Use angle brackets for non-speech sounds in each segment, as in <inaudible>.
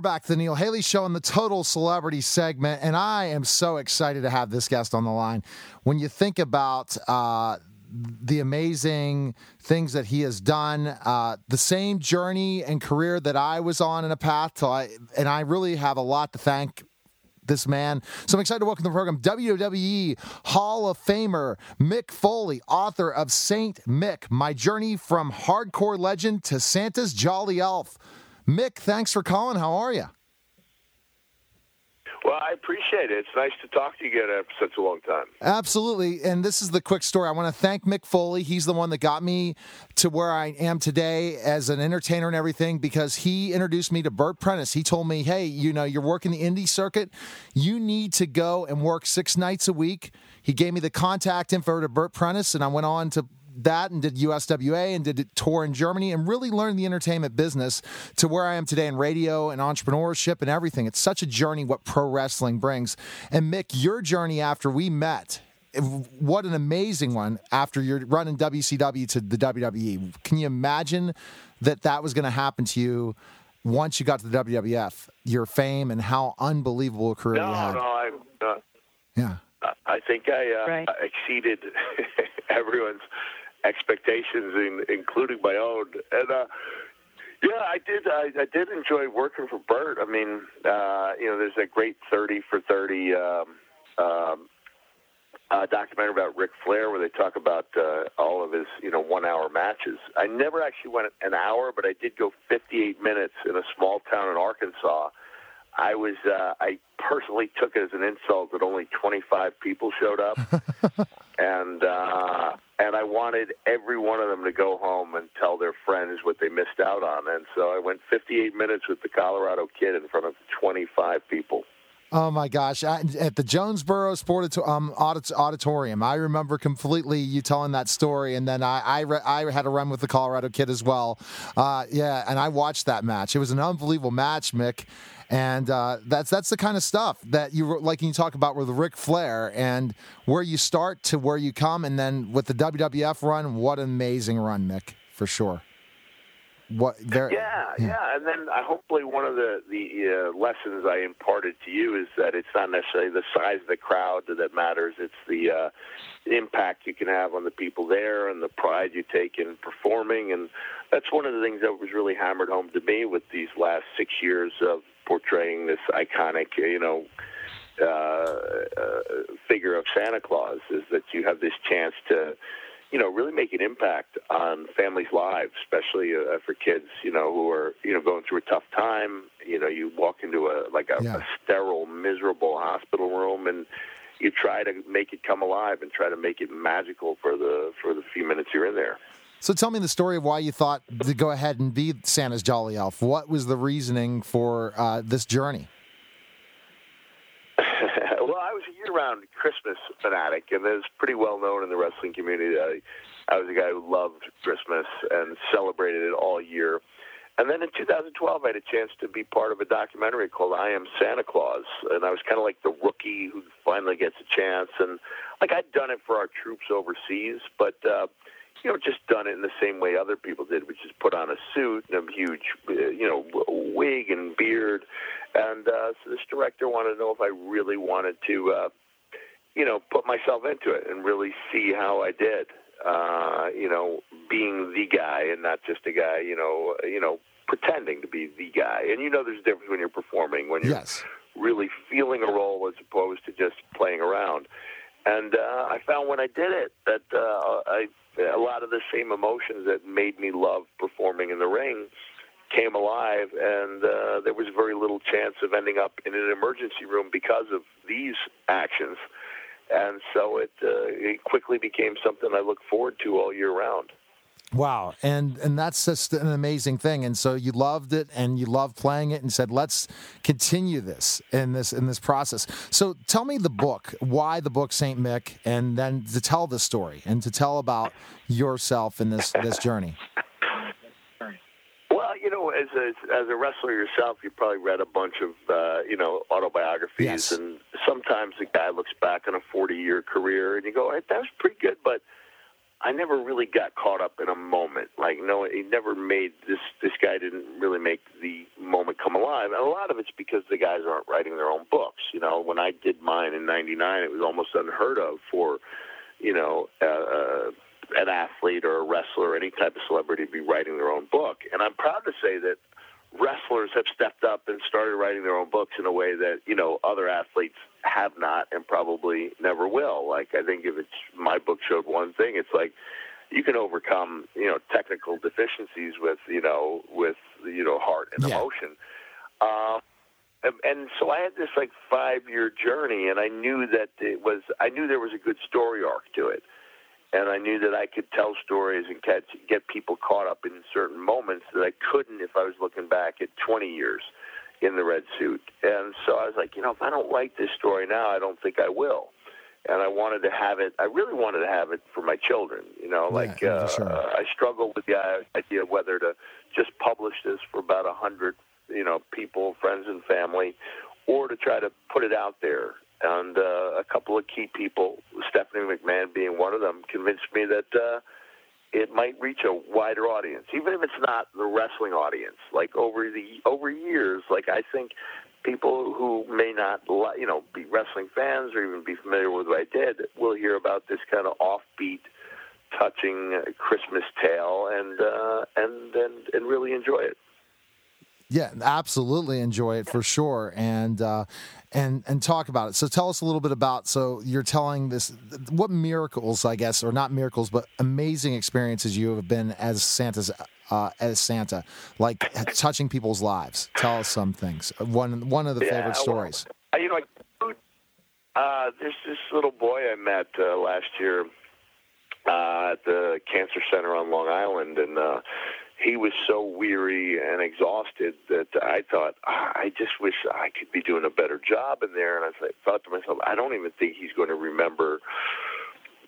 We're back to the Neil Haley Show in the Total Celebrity segment, and I am so excited to have this guest on the line. When you think about uh, the amazing things that he has done, uh, the same journey and career that I was on in a path, I, and I really have a lot to thank this man. So I'm excited to welcome to the program WWE Hall of Famer Mick Foley, author of Saint Mick: My Journey from Hardcore Legend to Santa's Jolly Elf. Mick, thanks for calling. How are you? Well, I appreciate it. It's nice to talk to you again after such a long time. Absolutely. And this is the quick story. I want to thank Mick Foley. He's the one that got me to where I am today as an entertainer and everything because he introduced me to Bert Prentice. He told me, hey, you know, you're working the indie circuit. You need to go and work six nights a week. He gave me the contact info to Bert Prentice, and I went on to that and did USWA and did a tour in Germany and really learned the entertainment business to where I am today in radio and entrepreneurship and everything. It's such a journey what pro wrestling brings. And Mick, your journey after we met, what an amazing one after you're running WCW to the WWE. Can you imagine that that was going to happen to you once you got to the WWF? Your fame and how unbelievable a career no, you had. No, I, uh, yeah. I think I uh, Right. exceeded <laughs> everyone's expectations, in, including my own. And uh, yeah, I did. I, I did enjoy working for Bert. I mean, uh, you know, there's a great thirty for thirty um, um, uh, documentary about Ric Flair where they talk about uh, all of his, you know, one-hour matches. I never actually went an hour, but I did go 58 minutes in a small town in Arkansas. I was. Uh, I personally took it as an insult that only 25 people showed up, <laughs> and uh, and I wanted every one of them to go home and tell their friends what they missed out on. And so I went 58 minutes with the Colorado Kid in front of 25 people. Oh my gosh! At the Jonesboro Sport um, Auditorium, I remember completely you telling that story, and then I I, re- I had a run with the Colorado Kid as well. Uh, yeah, and I watched that match. It was an unbelievable match, Mick, and uh, that's that's the kind of stuff that you like. You talk about with Ric Flair and where you start to where you come, and then with the WWF run, what an amazing run, Mick, for sure. What there? Yeah, yeah, and then I hopefully one of the the uh, lessons I imparted to you is that it's not necessarily the size of the crowd that matters; it's the uh, impact you can have on the people there and the pride you take in performing. And that's one of the things that was really hammered home to me with these last six years of portraying this iconic, you know. Uh, uh, figure of Santa Claus is that you have this chance to you know, really make an impact on families' lives, especially uh, for kids, you know, who are, you know, going through a tough time. You know, you walk into a like a, Yeah. a sterile, miserable hospital room, and you try to make it come alive and try to make it magical for the for the few minutes you're in there. So tell me the story of why you thought to go ahead and be Santa's Jolly Elf. What was the reasoning for uh, this journey? well, I was a year-round Christmas fanatic, and it's pretty well known in the wrestling community. I, I was a guy who loved Christmas and celebrated it all year. And then in 2012, I had a chance to be part of a documentary called "I Am Santa Claus," and I was kind of like the rookie who finally gets a chance. And like I'd done it for our troops overseas, but uh, you know, just done it in the same way other people did, which is put on a suit and a huge, uh, you know, wig and beard. And uh, so this director wanted to know if I really wanted to, uh, you know, put myself into it and really see how I did. uh, you know, being the guy and not just a guy, you know, you know, pretending to be the guy. And you know, there's a difference when you're performing, when you're Yes. really feeling a role as opposed to just playing around. And uh, I found when I did it that uh, I, a lot of the same emotions that made me love performing in the ring came alive, and uh, there was very little chance of ending up in an emergency room because of these actions. And so it, uh, it quickly became something I look forward to all year round. Wow, and and that's just an amazing thing. And so you loved it, and you loved playing it, and said, "Let's continue this in this in this process." So tell me the book, why the book Saint Mick, and then to tell the story and to tell about yourself in this this journey. Well, you know, as a as a wrestler yourself, you probably read a bunch of uh, you know autobiographies, Yes. and sometimes the guy looks back on a forty year career, and you go, hey, "That was pretty good," but I never really got caught up in a moment. Like, no, he never made this. This guy didn't really make the moment come alive, and a lot of it's because the guys aren't writing their own books. You know, when I did mine in '99, it was almost unheard of for you know, uh, uh, an athlete or a wrestler or any type of celebrity to be writing their own book. And I'm proud to say that wrestlers have stepped up and started writing their own books in a way that, you know, other athletes have not and probably never will. Like, I think if it's my book showed one thing, it's like you can overcome, you know, technical deficiencies with, you know, with, you know, heart and Yeah. emotion. Um, and, and so I had this like five year journey, and I knew that it was I knew there was a good story arc to it, and I knew that I could tell stories and catch, get people caught up in certain moments that I couldn't if I was looking back at 20 years in the red suit. And so I was like, you know, if I don't write this story now, I don't think I will. And I wanted to have it. I really wanted to have it for my children. You know, like yeah, uh, sure. I struggled with the idea of whether to just publish this for about a hundred, you know, people, friends and family, or to try to put it out there. And uh, a couple of key people, Stephanie McMahon being one of them, convinced me that uh, it might reach a wider audience, even if it's not the wrestling audience. Like over the over years, like I think people who may not, you know, be wrestling fans or even be familiar with what I did will hear about this kind of offbeat, touching uh, Christmas tale and uh, and and and really enjoy it. Yeah, absolutely enjoy it for sure, and uh, and and talk about it. So tell us a little bit about. So you're telling this, what miracles, I guess, or not miracles, but amazing experiences you have been as Santa's uh, as Santa, like touching people's lives. Tell us some things. One one of the Yeah, favorite stories. Uh, you know, uh, there's this little boy I met uh, last year uh, at the cancer center on Long Island, and uh, he was so weary and exhausted that I thought, ah, I just wish I could be doing a better job in there. And I th- thought to myself, I don't even think he's going to remember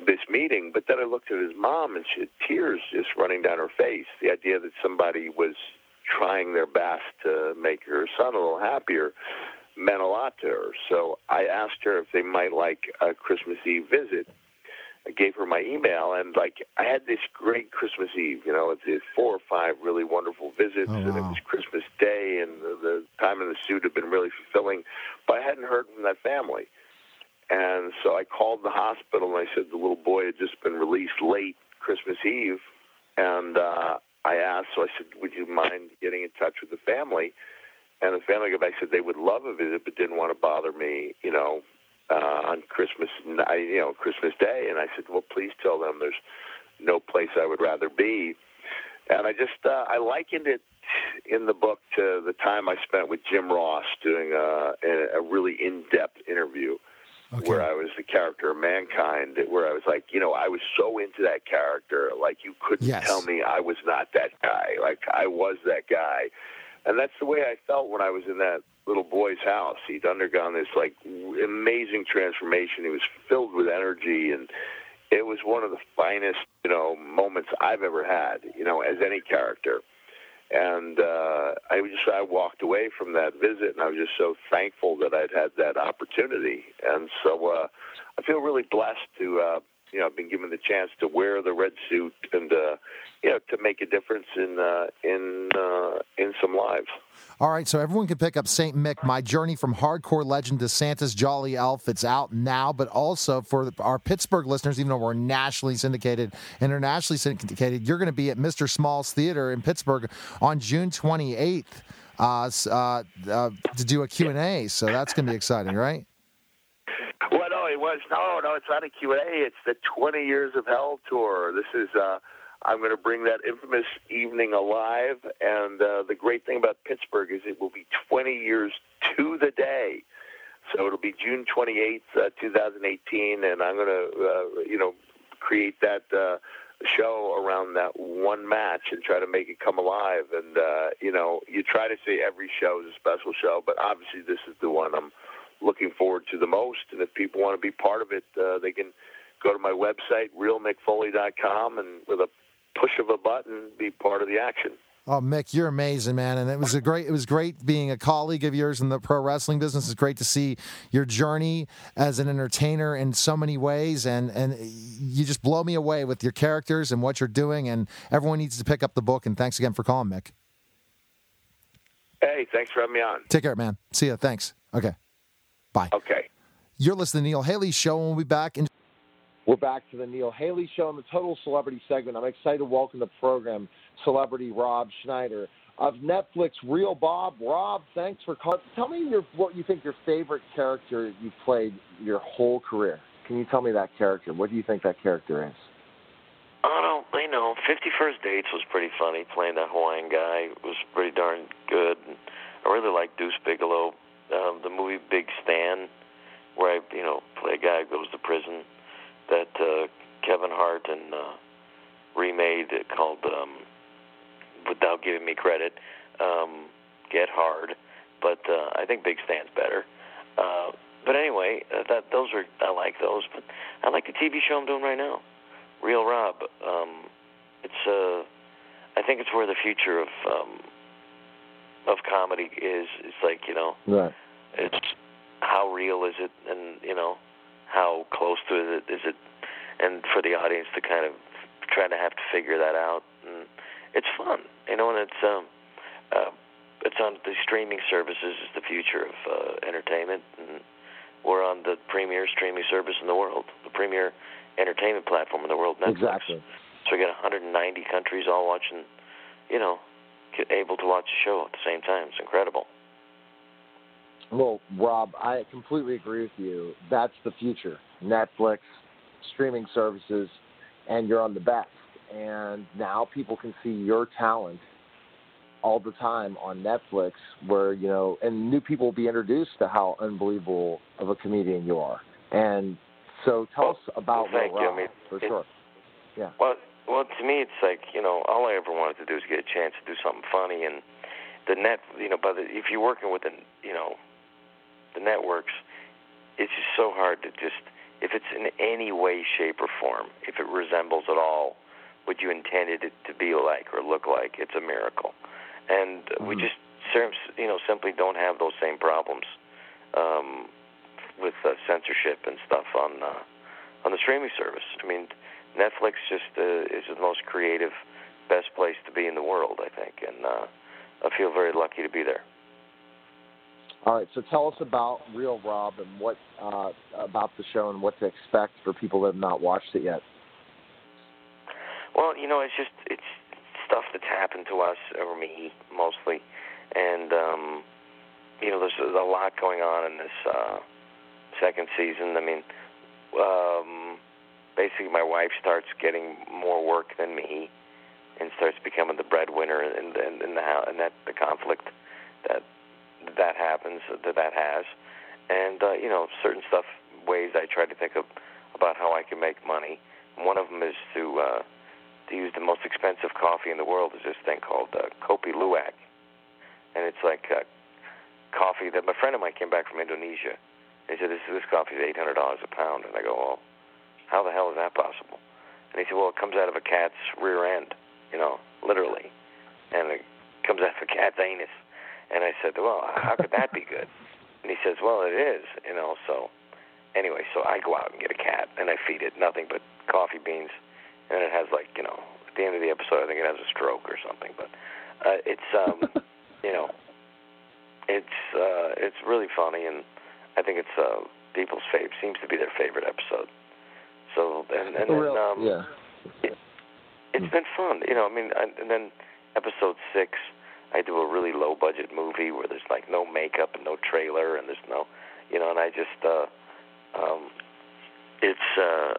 this meeting. But then I looked at his mom, and she had tears just running down her face. The idea that somebody was trying their best to make her son a little happier meant a lot to her. So I asked her if they might like a Christmas Eve visit. I gave her my email, and like I had this great Christmas Eve. You know, it's, it's four or five really wonderful visits, Oh, and it was Christmas Day, and the, the time in the suit had been really fulfilling. But I hadn't heard from that family, and so I called the hospital and I said the little boy had just been released late Christmas Eve, and uh, I asked, so I said, would you mind getting in touch with the family? And the family got back said they would love a visit, but didn't want to bother me, you know, uh, on Christmas, night, you know, Christmas Day. And I said, well, please tell them there's no place I would rather be. And I just uh, I likened it in the book to the time I spent with Jim Ross doing a, a really in-depth interview Okay. where I was the character of Mankind, where I was like, you know, I was so into that character, like you couldn't Yes. tell me I was not that guy. Like I was that guy. And that's the way I felt when I was in that little boy's house. He'd undergone this like amazing transformation. He was filled with energy and it was one of the finest, you know, moments I've ever had, you know, as any character. And uh, I just I walked away from that visit, and I was just so thankful that I'd had that opportunity. And so uh, I feel really blessed to uh, you know I've been given the chance to wear the red suit and uh, you know to make a difference in uh, in uh, in some lives. All right, so everyone can pick up Saint Mick, My Journey from Hardcore Legend to Santa's Jolly Elf. It's out now, but also for our Pittsburgh listeners, even though we're nationally syndicated, internationally syndicated, you're going to be at Mr. Small's Theater in Pittsburgh on June 28th uh, uh, uh, to do a Q&A. So that's going to be exciting, right? Was no, no. It's not a Q&A. It's the 20 Years of Hell tour. This is. Uh, I'm going to bring that infamous evening alive. And uh, the great thing about Pittsburgh is it will be 20 years to the day. So it'll be June 28th, uh, 2018, and I'm going to, uh, you know, create that uh, show around that one match and try to make it come alive. And uh, you know, you try to say every show is a special show, but obviously this is the one I'm looking forward to the most. And if people want to be part of it, uh, they can go to my website realmickfoley.com and with a push of a button be part of the action. Oh, Mick, you're amazing, man, and it was a great. It was great being a colleague of yours in the pro wrestling business. It's great to see your journey as an entertainer in so many ways, and and you just blow me away with your characters and what you're doing. And everyone needs to pick up the book. And thanks again for calling, Mick. Hey, thanks for having me on. Take care, man. See ya. Thanks. Okay. Bye. Okay. You're listening to Neil Haley Show, and we'll be back in. We're back to the Neil Haley Show in the Total Celebrity segment. I'm excited to welcome the program celebrity Rob Schneider of Netflix Real Bob. Rob, thanks for calling. Tell me your, what you think your favorite character you've played your whole career. Can you tell me that character? What do you think that character is? Oh no, I know. Fifty First Dates was pretty funny. Playing that Hawaiian guy was pretty darn good. I really like Deuce Bigalow. Um, the movie Big Stan, where I you know play a guy who goes to prison that uh, Kevin Hart and uh, remade called um, without giving me credit, um, Get Hard. But uh, I think Big Stan's better. Uh, but anyway, uh, that those are I like those. But I like the TV show I'm doing right now, Real Rob. Um, it's uh, I think it's where the future of um, of comedy is. It's like you know, right. It's how real is it, and you know, how close to it is it, and for the audience to kind of try to have to figure that out. And it's fun, you know, and it's um, uh, it's on the streaming services is the future of uh, entertainment, and we're on the premier streaming service in the world, the premier entertainment platform in the world, Netflix. Exactly. So we got 190 countries all watching, you know, able to watch the show at the same time. It's incredible. Well, Rob, I completely agree with you. That's the future. Netflix, streaming services, and you're on the best. And now people can see your talent all the time on Netflix, where, you know, and new people will be introduced to how unbelievable of a comedian you are. And so tell Well, us about well, thank Will you. I mean, for it- sure. Yeah. Well, well, to me, it's like you know, all I ever wanted to do is get a chance to do something funny, and the net, you know, by the if you're working with the, you know, the networks, it's just so hard to just if it's in any way, shape, or form, if it resembles at all what you intended it to be like or look like, it's a miracle, and we just, you know, simply don't have those same problems um, with uh, censorship and stuff on uh, on the streaming service. I mean. Netflix just uh, is the most creative, best place to be in the world, I think, and uh, I feel very lucky to be there. All right, so tell us about Real Rob and what uh, about the show and what to expect for people that have not watched it yet. Well, you know, it's just it's stuff that's happened to us or me mostly, and um, you know, there's, there's a lot going on in this uh, second season. I mean, um, basically, my wife starts getting more work than me, and starts becoming the breadwinner in, in, in the and that the conflict that that happens that that has, and uh, you know, certain stuff ways I try to think of about how I can make money. One of them is to uh, to use the most expensive coffee in the world is this thing called uh, Kopi Luwak, and it's like uh, coffee that my friend of mine came back from Indonesia. He said this this coffee is eight hundred dollars a pound, and I go, well, how the hell is that possible? And he said, well, it comes out of a cat's rear end, you know, literally, and it comes out of a cat's anus. And I said, well, how could that be good? And he says, well, it is, you know. So anyway, so I go out and get a cat and I feed it nothing but coffee beans, and it has like you know at the end of the episode I think it has a stroke or something, but uh, it's um <laughs> you know it's uh, it's really funny and I think it's uh, people's favorite seems to be their favorite episode. So and and then um, yeah. it, it's been fun, you know. I mean, and then episode six, I do a really low budget movie where there's like no makeup and no trailer and there's no, you know, and I just, uh, um, it's, uh,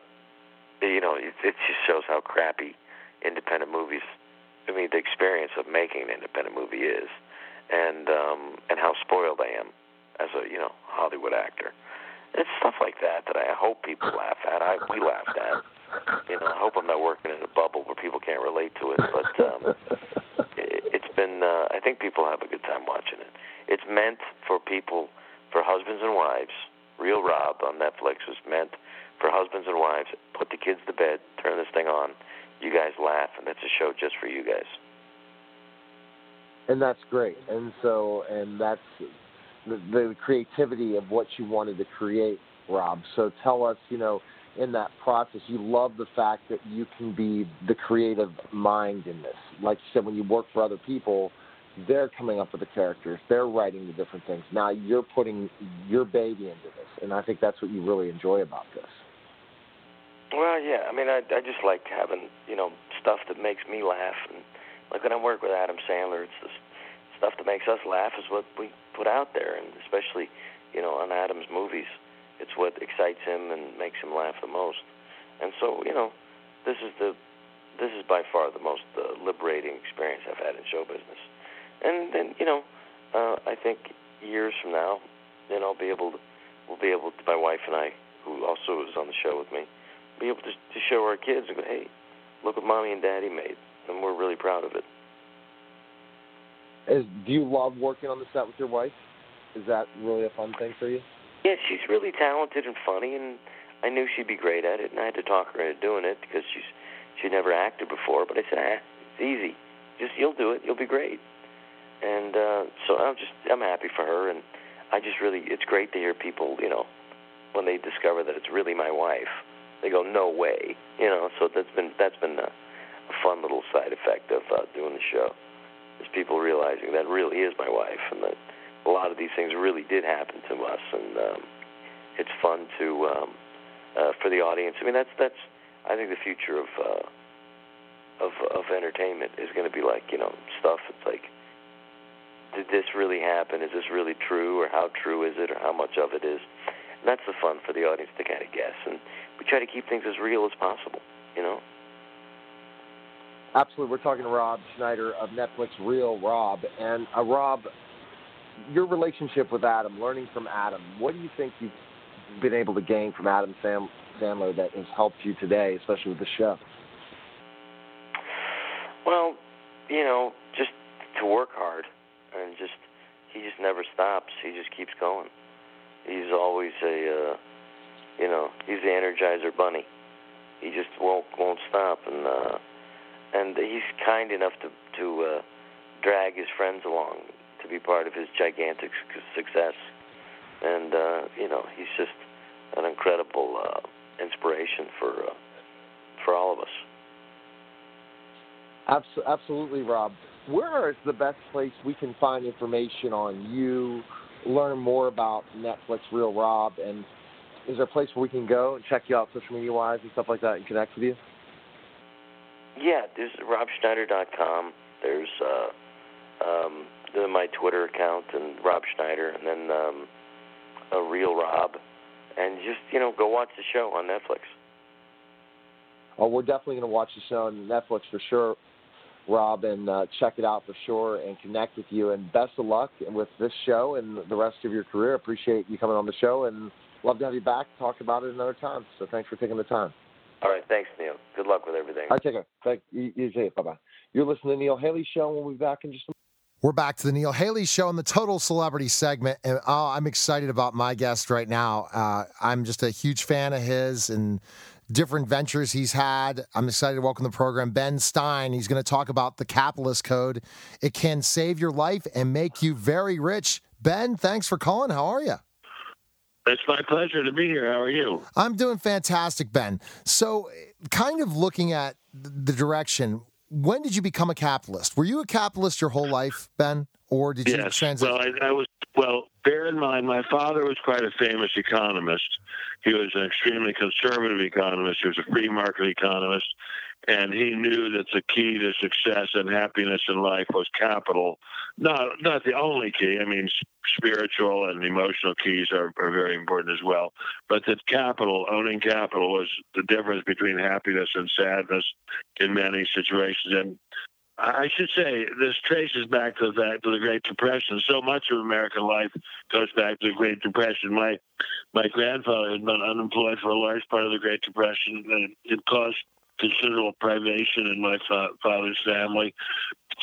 you know, it, it just shows how crappy independent movies. I mean, the experience of making an independent movie is, and um, and how spoiled I am as a you know Hollywood actor. It's stuff like that that I hope people laugh at. I we laughed at. You know, I hope I'm not working in a bubble where people can't relate to it. But um, been. Uh, I think people have a good time watching it. It's meant for people, for husbands and wives. Real Rob on Netflix is meant for husbands and wives. Put the kids to bed. Turn this thing on. You guys laugh, and it's a show just for you guys. and that's great. And so, and that's the, the creativity of what you wanted to create, Rob. So tell us, you know, in that process, you love the fact that you can be the creative mind in this. Like you said, when you work for other people, they're coming up with the characters, they're writing the different things. Now you're putting your baby into this, and I think that's what you really enjoy about this. Well, yeah. I mean, I I just like having you know stuff that makes me laugh, and like when I work with Adam Sandler, it's just stuff that makes us laugh is what we put out there, and especially you know on Adam's movies, it's what excites him and makes him laugh the most. And so you know, this is the this is by far the most uh, liberating experience I've had in show business. And then you know, uh, I think years from now, then I'll be able to we'll be able to my wife and I, who also is on the show with me be able to, to show our kids and go, hey, look what mommy and daddy made, and we're really proud of it. Is, do you love working on the set with your wife? Is that really a fun thing for you? Yeah, she's really talented and funny, and I knew she'd be great at it, and I had to talk her into doing it because she's she'd never acted before. But I said, ah, it's easy. Just you'll do it. You'll be great. And uh, so I'm just I'm happy for her, and I just really it's great to hear people, you know, when they discover that it's really my wife, they go, no way, you know. So that's been that's been a, a fun little side effect of uh, doing the show, is people realizing that really is my wife, and that a lot of these things really did happen to us, and um, it's fun to um, uh, for the audience. I mean, that's that's I think the future of uh, of of entertainment is going to be like you know stuff. It's like, did this really happen? Is this really true, or how true is it, or how much of it is? And that's the fun for the audience to kind of guess, and we try to keep things as real as possible. You know. Absolutely. We're talking to Rob Schneider of Netflix Real Rob. And uh, Rob, your relationship with Adam, learning from Adam, what do you think you've been able to gain from Adam Sam- Sandler that has helped you today, especially with the show? Well, you know, just to work hard and just he just never stops. He just keeps going. He's always a uh you know, he's the energizer bunny. He just won't won't stop and uh and he's kind enough to to uh drag his friends along to be part of his gigantic success. And uh, you know, he's just an incredible uh inspiration for uh, for all of us. Abs- absolutely, Rob. Where is the best place we can find information on you, learn more about Netflix Real Rob, and is there a place where we can go and check you out social media wise and stuff like that and connect with you? Yeah, there's robschneider.com. There's uh, um, the, my Twitter account and Rob Schneider, and then um, a real Rob, and just you know go watch the show on Netflix. Oh, we're definitely going to watch the show on Netflix for sure, Rob, and uh, check it out for sure and connect with you. And best of luck with this show and the rest of your career. Appreciate you coming on the show and love to have you back. Talk about it another time. So thanks for taking the time. All right, thanks, Neil. Good luck with everything. All right, take care. Thank you. you too. Bye bye. You're listening to the Neil Haley Show. We'll be back in just a We're back to the Neil Haley Show and the Total Celebrity segment. And oh, I'm excited about my guest right now. Uh, I'm just a huge fan of his and different ventures he's had. I'm excited to welcome the program Ben Stein. He's going to talk about the capitalist code. It can save your life and make you very rich. Ben, thanks for calling. How are you? It's my pleasure to be here. How are you? I'm doing fantastic, Ben. So, kind of looking at the direction, when did you become a capitalist? Were you a capitalist your whole life, Ben? Or did you yes. transition? Well, I, I was. Well, bear in mind, my father was quite a famous economist. He was an extremely conservative economist. He was a free market economist, and he knew that the key to success and happiness in life was capital. Not not the only key. I mean, spiritual and emotional keys are, are very important as well. But that capital, owning capital, was the difference between happiness and sadness in many situations. And I should say this traces back to that to the Great Depression. So much of American life goes back to the Great Depression. My my grandfather had been unemployed for a large part of the Great Depression, and it caused considerable privation in my fa- father's family.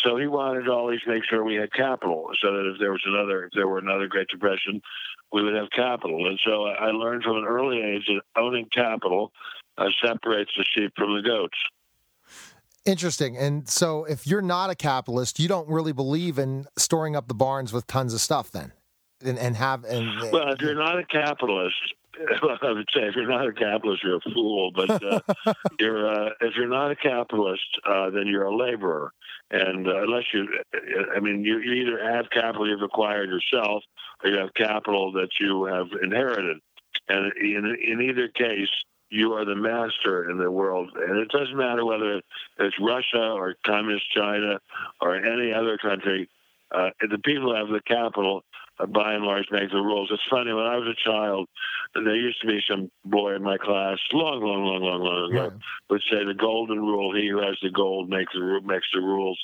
So he wanted to always make sure we had capital, so that if there was another, if there were another Great Depression, we would have capital. And so I learned from an early age that owning capital uh, separates the sheep from the goats. Interesting. And so, if you're not a capitalist, you don't really believe in storing up the barns with tons of stuff, then, and, and have and. Well, if you're not a capitalist, <laughs> I would say if you're not a capitalist, you're a fool. But uh, <laughs> you're uh, if you're not a capitalist, uh, then you're a laborer. And uh, unless you, I mean, you, you either have capital you've acquired yourself, or you have capital that you have inherited. And in in either case, you are the master in the world. And it doesn't matter whether it's Russia or Communist China or any other country. Uh, the people who have the capital, by and large, make the rules. It's funny, when I was a child, there used to be some boy in my class, long, long, long, long, long ago, yeah. would say the golden rule, he who has the gold makes the, makes the rules.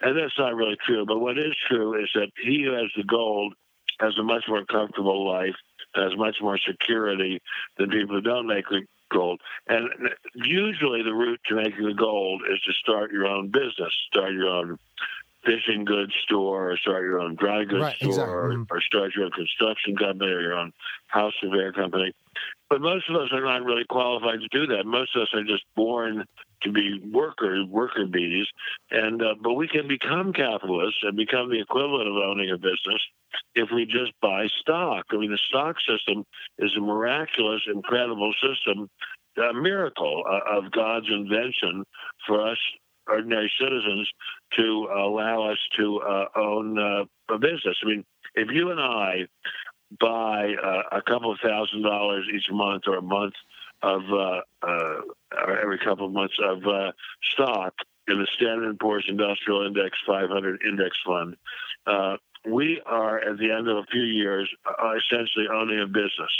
And that's not really true. But what is true is that he who has the gold has a much more comfortable life, has much more security than people who don't make the gold. And usually the route to making the gold is to start your own business, start your own fishing goods store, or start your own dry goods right, store, exactly. or, or start your own construction company or your own house repair company. But most of us are not really qualified to do that. Most of us are just born to be workers, worker bees, and uh, but we can become capitalists and become the equivalent of owning a business if we just buy stock. I mean, the stock system is a miraculous, incredible system, a miracle uh, of God's invention for us ordinary citizens to allow us to uh, own uh, a business. I mean, if you and I buy uh, a couple of thousand dollars each month or a month of uh, uh, or every couple of months of uh, stock in the Standard & Poor's Industrial Index 500 Index Fund, we are at the end of a few years essentially owning a business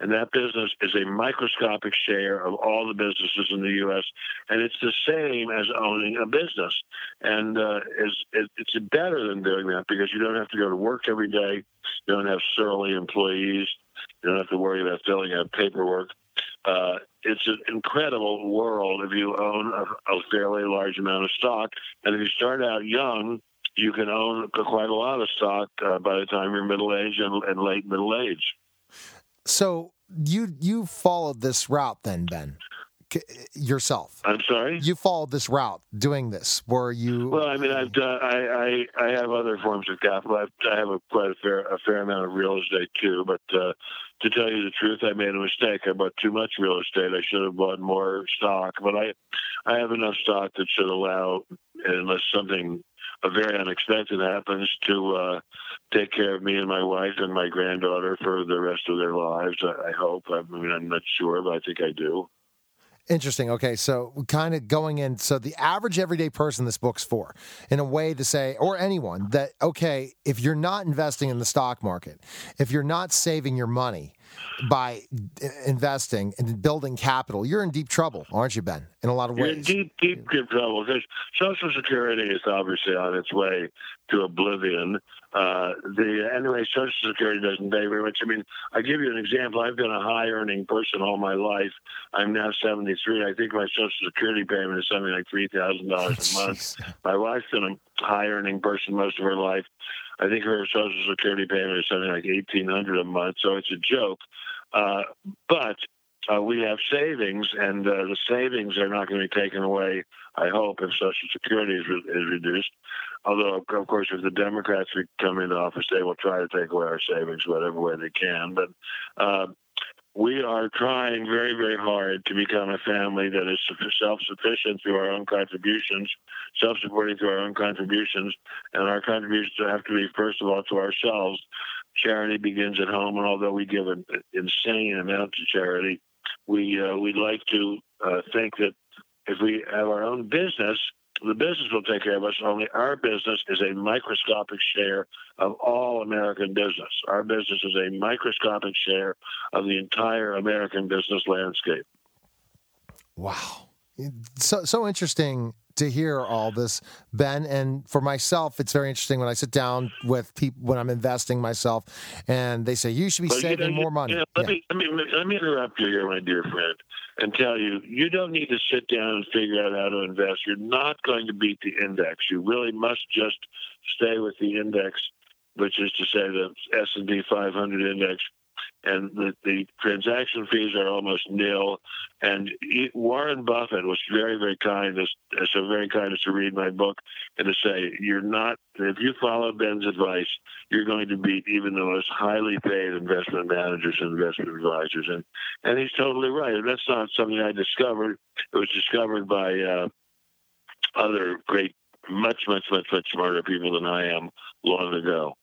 and that business is a microscopic share of all the businesses in the U.S. And it's the same as owning a business, and uh, is it, it's better than doing that because you don't have to go to work every day, you don't have surly employees, you don't have to worry about filling out paperwork. Uh, it's an incredible world if you own a, a fairly large amount of stock, and if you start out young, you can own quite a lot of stock uh, by the time you're middle age and, and late middle age. So you you followed this route then, Ben, yourself. I'm sorry. You followed this route, doing this. Were you? Well, I mean, I've done. I I, I have other forms of capital. I've, I have a quite a fair a fair amount of real estate too. But uh, to tell you the truth, I made a mistake. I bought too much real estate. I should have bought more stock. But I I have enough stock that should allow, unless something very unexpected happens to uh, take care of me and my wife and my granddaughter for the rest of their lives. I, I hope. I mean, I'm not sure, but I think I do. Interesting. Okay, so kind of going in. So the average everyday person this book's for, in a way to say, or anyone that okay, if you're not investing in the stock market, if you're not saving your money by investing and building capital, you're in deep trouble, aren't you, Ben? In a lot of ways. You're in deep, deep, deep trouble because Social Security is obviously on its way to oblivion. Uh, the anyway, Social Security doesn't pay very much. I mean, I give you an example. I've been a high earning person all my life. I'm now 73. I think my Social Security payment is something like three thousand dollars a month. <laughs> My wife's been a high earning person most of her life. I think her Social Security payment is something like eighteen hundred a month. So it's a joke. Uh, but uh, we have savings, and uh, the savings are not going to be taken away I hope, if Social Security is, re- is reduced. Although, of course, if the Democrats come into office, they will try to take away our savings whatever way they can. But uh, we are trying very, very hard to become a family that is self-sufficient through our own contributions, self-supporting through our own contributions, and our contributions have to be, first of all, to ourselves. Charity begins at home, and although we give an insane amount to charity, we uh, we'd like to uh, think that if we have our own business, the business will take care of us. Only our business is a microscopic share of all American business. Our business is a microscopic share of the entire American business landscape. Wow. So so interesting to hear all this, Ben. And for myself, it's very interesting when I sit down with people when I'm investing myself, and they say you should be you saving know, more money. you know, let, me, let, me, let me interrupt you here, my dear friend, and tell you you don't need to sit down and figure out how to invest. You're not going to beat the index. You really must just stay with the index, which is to say the S&P 500 index. And the, the transaction fees are almost nil. And he, Warren Buffett was very, very kind, as, so very kind as to read my book and to say, you're not, if you follow Ben's advice, you're going to beat even the most highly paid investment managers and investment advisors. And and he's totally right. And that's not something I discovered. It was discovered by uh, other great, much, much, much, much smarter people than I am long ago.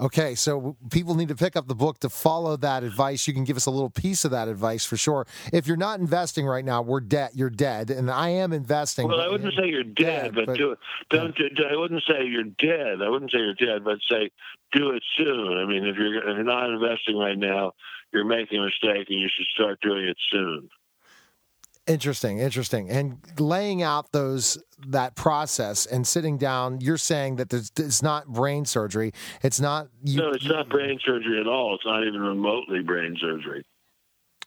Okay, so people need to pick up the book to follow that advice. You can give us a little piece of that advice for sure. If you're not investing right now, we're dead. You're dead, and I am investing. Well, I wouldn't say you're dead, but, but- do it. Don't. do- I wouldn't say you're dead. I wouldn't say you're dead, but say do it soon. I mean, if you're if you're not investing right now, you're making a mistake, and you should start doing it soon. Interesting, interesting. And laying out those that process and sitting down, you're saying that there's, it's not brain surgery. It's not you. no, it's not brain surgery at all. It's not even remotely brain surgery.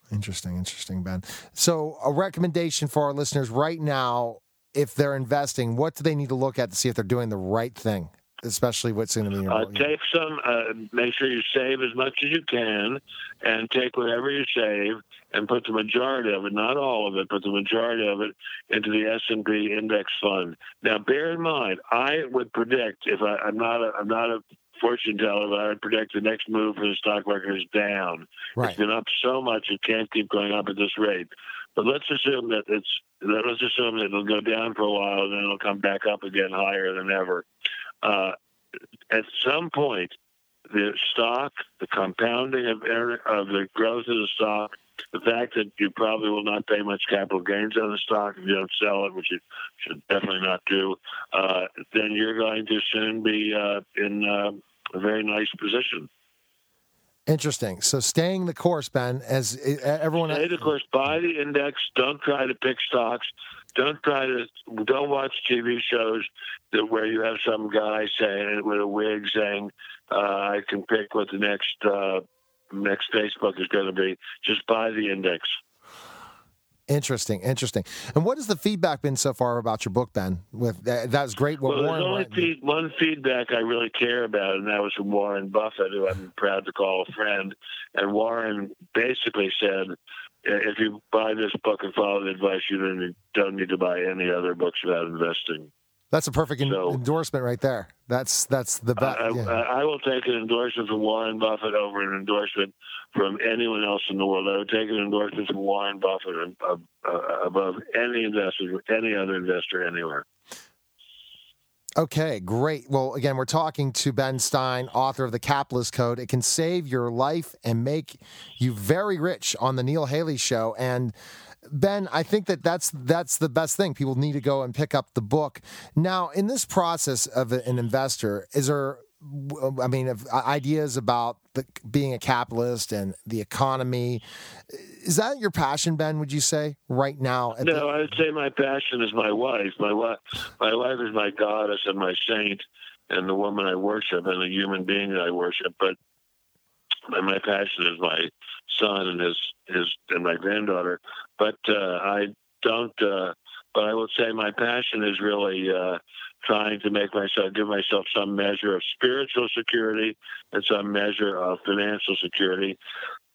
Interesting, interesting, Ben. So, a recommendation for our listeners right now, if they're investing, what do they need to look at to see if they're doing the right thing, especially what's going to be Uh, take some. Uh, make sure you save as much as you can, and take whatever you save and put the majority of it, not all of it, but the majority of it, into the S and P index fund. Now, bear in mind, I would predict if I, I'm not a, I'm not a fortune teller, but I would predict the next move for the stock market is down. right. It's been up so much it can't keep going up at this rate. But let's assume that it's let's assume that it'll go down for a while and then it'll come back up again higher than ever. Uh, at some point, the stock, the compounding of earn- of the growth of the stock, the fact that you probably will not pay much capital gains on the stock if you don't sell it, which you should definitely not do, uh, then you're going to soon be uh, in uh, a very nice position. Interesting. So, staying the course, Ben, as uh, everyone. Stay the course. Buy the index. Don't try to pick stocks. Don't try to. Don't watch TV shows where you have some guy saying with a wig saying, uh, "I can pick what the next uh, next Facebook is going to be." Just buy the index. Interesting, interesting. And what has the feedback been so far about your book, Ben? With that, that was great. What well, Warren only feed, one feedback I really care about, and that was from Warren Buffett, who I'm proud to call a friend. And Warren basically said, if you buy this book and follow the advice, you don't need, don't need to buy any other books about investing. That's a perfect en- endorsement right there. That's that's the best. I, I, I will take an endorsement from Warren Buffett over an endorsement from anyone else in the world. I would take an endorsement from Warren Buffett uh, uh, above any investor, any other investor anywhere. Okay, great. Well, again, we're talking to Ben Stein, author of The Capitalist Code. It can save your life and make you very rich on the Neil Haley show. And Ben, I think that that's that's the best thing. People need to go and pick up the book. Now, in this process of an investor, is there I mean, of uh, ideas about the, being a capitalist and the economy. Is that your passion, Ben? Would you say right now? No, the- I would say my passion is my wife. My wife, my wife is my goddess and my saint, and the woman I worship and the human being that I worship. But my passion is my son and his his and my granddaughter. But uh, I don't. Uh, but I will say my passion is really uh, trying to make myself give myself some measure of spiritual security and some measure of financial security.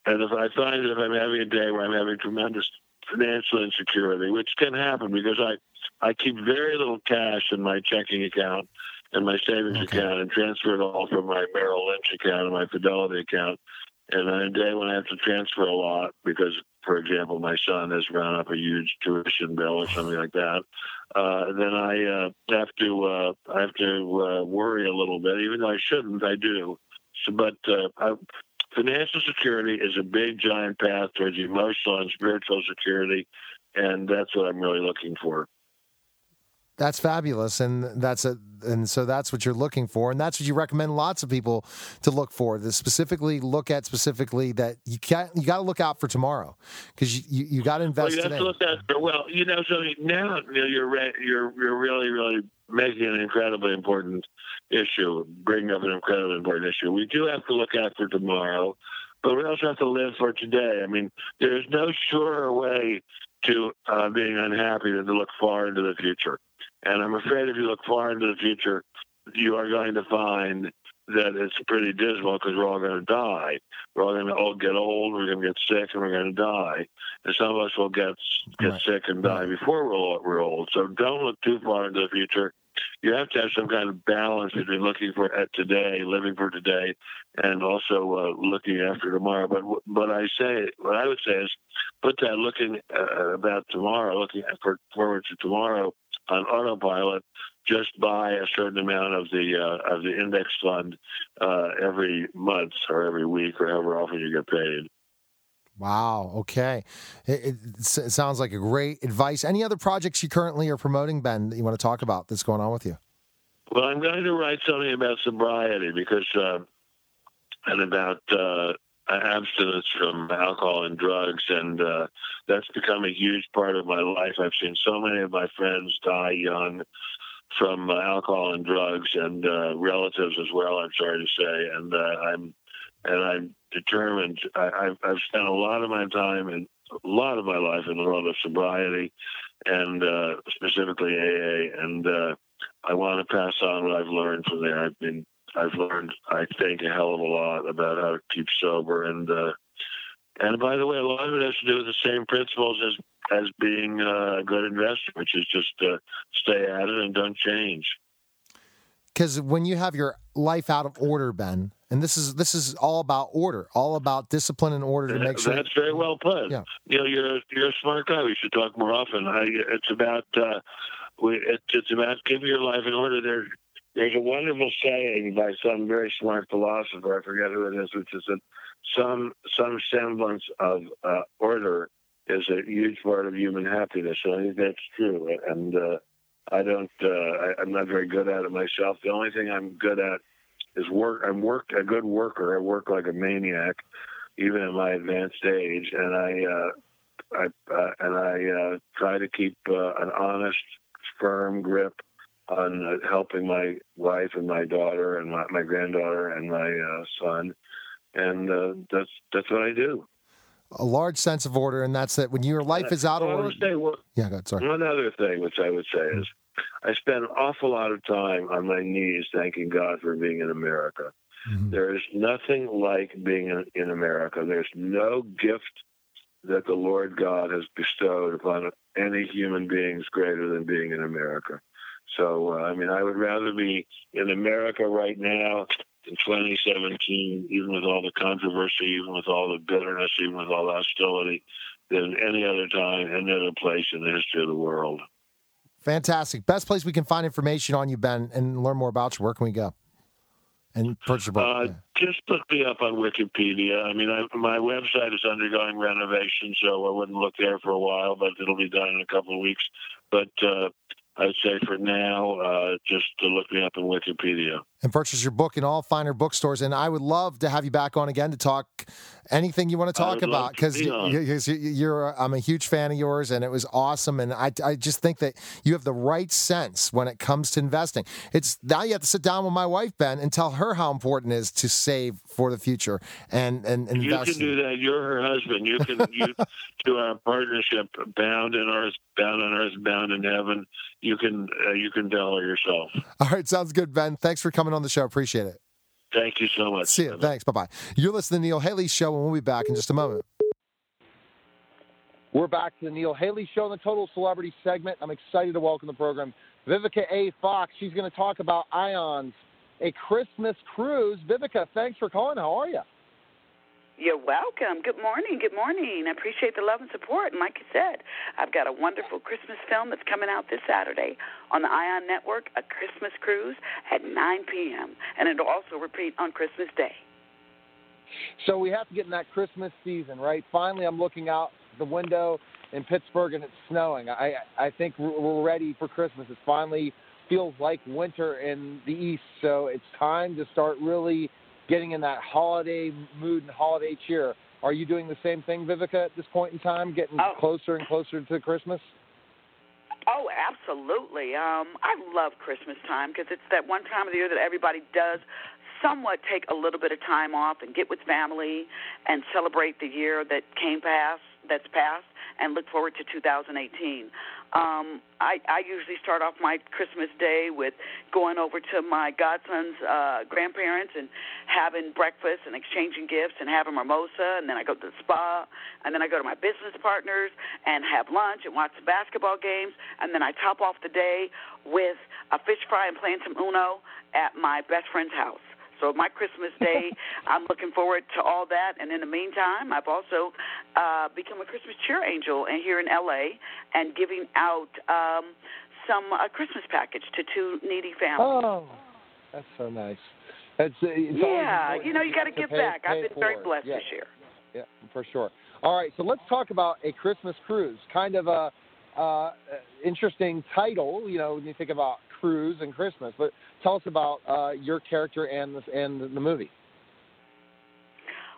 And if I find that if I'm having a day where I'm having tremendous financial insecurity, which can happen because I I keep very little cash in my checking account and my savings Okay. account, and transfer it all from my Merrill Lynch account and my Fidelity account. And on a day when I have to transfer a lot, because, for example, my son has run up a huge tuition bill or something like that, uh, then I uh, have to uh, I have to uh, worry a little bit, even though I shouldn't. I do. So, but uh, I, financial security is a big, giant path towards emotional and spiritual security, and that's what I'm really looking for. That's fabulous, and that's a and so that's what you're looking for, and that's what you recommend lots of people to look for. To specifically look at specifically that you got you got to look out for tomorrow because you, you, you got to Well, invest you have today. to look at well, you know. So now you know, you're re- you're you're really really making an incredibly important issue, bringing up an incredibly important issue. We do have to look out for tomorrow, but we also have to live for today. I mean, there's no surer way to uh, being unhappy than to look far into the future. And I'm afraid if you look far into the future, you are going to find that it's pretty dismal because we're all going to die. We're all going to all get old. We're going to get sick, and we're going to die. And some of us will get get Right. sick and die before we're, we're old. So don't look too far into the future. You have to have some kind of balance between looking for at today, living for today, and also uh, looking after tomorrow. But what I say, what I would say is, put that looking uh, about tomorrow, looking for, forward to tomorrow on autopilot. Just buy a certain amount of the uh, of the index fund uh, every month or every week or however often you get paid. Wow. Okay. It, it, sounds like a great advice. Any other projects you currently are promoting, Ben, that you want to talk about that's going on with you? Well, I'm going to write something about sobriety because, uh, and about uh, abstinence from alcohol and drugs, and uh, that's become a huge part of my life. I've seen so many of my friends die young from uh, alcohol and drugs, and uh, relatives as well. I'm sorry to say, and uh, I'm and I'm determined. I, I've, I've spent a lot of my time and a lot of my life in the world of sobriety, and uh, specifically AA, and uh, I want to pass on what I've learned from there. I've been, I've learned, I think, a hell of a lot about how to keep sober, and uh, and by the way, a lot of it has to do with the same principles as as being uh, a good investor, which is just uh, stay at it and don't change. Because when you have your life out of order, Ben, and this is this is all about order, all about discipline and order to make sure. That's very well put. Yeah. You know, you're a, you're a smart guy. We should talk more often. I, it's about uh, we, it, it's about keeping your life in order. There, there's a wonderful saying by some very smart philosopher. I forget who it is, which is that some some semblance of uh, order is a huge part of human happiness. And I think that's true. And uh, I don't. Uh, I, I'm not very good at it myself. The only thing I'm good at is work. I'm work a good worker. I work like a maniac, even at my advanced age, and I uh, I uh, and I uh, try to keep an honest, firm grip on uh, helping my wife and my daughter and my, my granddaughter and my uh, son, and uh, that's that's what I do. a large sense of order, and that's that when your life is out of order. one, Yeah, go sorry. one other thing, which I would say is, I spend an awful lot of time on my knees thanking God for being in America. Mhm. There is nothing like being in, in America. There's no gift that the Lord God has bestowed upon any human beings greater than being in America. So, uh, I mean, I would rather be in America right now in 2017, even with all the controversy, even with all the bitterness, even with all the hostility, than any other time, any other place in the history of the world. Fantastic. Best place we can find information on you, Ben, and learn more about you. Where can we go? And purchase book. Uh, Yeah. Just look me up on Wikipedia. I mean, I, my website is undergoing renovation, so I wouldn't look there for a while, but it'll be done in a couple of weeks. But uh, I'd say for now, uh, just to look me up on Wikipedia. And purchase your book in all finer bookstores. And I would love to have you back on again to talk anything you want to talk about because be you're I'm a huge fan of yours and it was awesome. And I, I just think that you have the right sense when it comes to investing. It's now you have to sit down with my wife Ben and tell her how important it is to save for the future and and You invest. can do that. You're her husband. You can you <laughs> to our partnership, bound in earth, bound on earth, bound in heaven. You can uh, you can tell her yourself. All right, sounds good, Ben. Thanks for coming on the show. Appreciate it. Thank you so much. See you. Thanks. Bye bye. You're listening to Neil Haley Show, and we'll be back in just a moment. We're back to the Neil Haley Show in the Total Celebrity segment. I'm excited to welcome the program Vivica A. Fox. She's going to talk about Ions, a Christmas cruise. Vivica, thanks for calling. How are you? You're welcome. Good morning. Good morning. I appreciate the love and support. And like you said, I've got a wonderful Christmas film that's coming out this Saturday on the Ion Network, A Christmas Cruise at 9 p.m. And it'll also repeat on Christmas Day. So we have to get in that Christmas season, right? Finally, I'm looking out the window in Pittsburgh and it's snowing. I I think we're ready for Christmas. It finally feels like winter in the east, so it's time to start really getting in that holiday mood and holiday cheer. Are you doing the same thing, Vivica, at this point in time, getting oh. closer and closer to Christmas? Oh, absolutely. Um, I love Christmas time because it's that one time of the year that everybody does somewhat take a little bit of time off and get with family and celebrate the year that came past that's past, and look forward to 2018. Um, I, I usually start off my Christmas day with going over to my godson's uh, grandparents and having breakfast and exchanging gifts and having mimosa, and then I go to the spa, and then I go to my business partners and have lunch and watch the basketball games, and then I top off the day with a fish fry and playing some Uno at my best friend's house. So my Christmas day, <laughs> I'm looking forward to all that. And in the meantime, I've also uh, become a Christmas cheer angel and here in LA and giving out um, some a Christmas package to two needy families. Oh, that's so nice. That's uh, it's yeah, you know, you got to give pay, back. Pay I've been very blessed yeah. this year. Yeah, for sure. All right, so let's talk about a Christmas cruise. Kind of a uh, interesting title, you know, when you think about cruise and Christmas. But tell us about uh, your character and the, and the movie.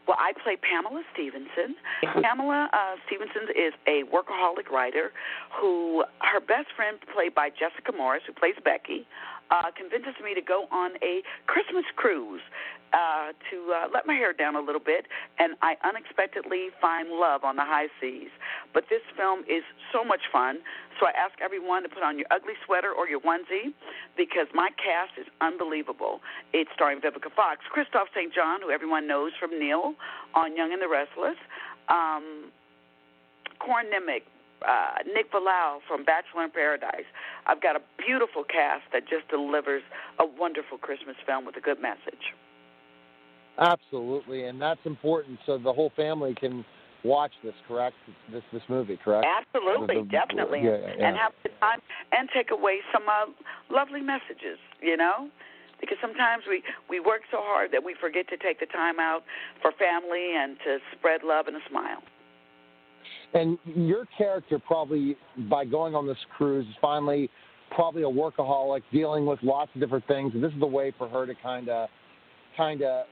Well, I play Pamela Stevenson. <laughs> Pamela uh, Stevenson is a workaholic writer who her best friend, played by Jessica Morris, who plays Becky, uh, convinces me to go on a Christmas cruise uh, to uh, let my hair down a little bit, and I unexpectedly find love on the high seas. But this film is so much fun, so I ask everyone to put on your ugly sweater or your onesie because my cast is unbelievable. It's starring Vivica Fox, Kristoff St. John, who everyone knows from Neil on Young and the Restless, um, Corin Nemec, uh, Nick Viall from Bachelor in Paradise. I've got a beautiful cast that just delivers a wonderful Christmas film with a good message. Absolutely, and that's important so the whole family can watch this. Correct? This this movie, correct? Absolutely, the, the, definitely, yeah, yeah. and have the time and take away some uh, lovely messages. You know, because sometimes we we work so hard that we forget to take the time out for family and to spread love and a smile. And your character probably by going on this cruise is finally probably a workaholic dealing with lots of different things and this is the way for her to kind of kind of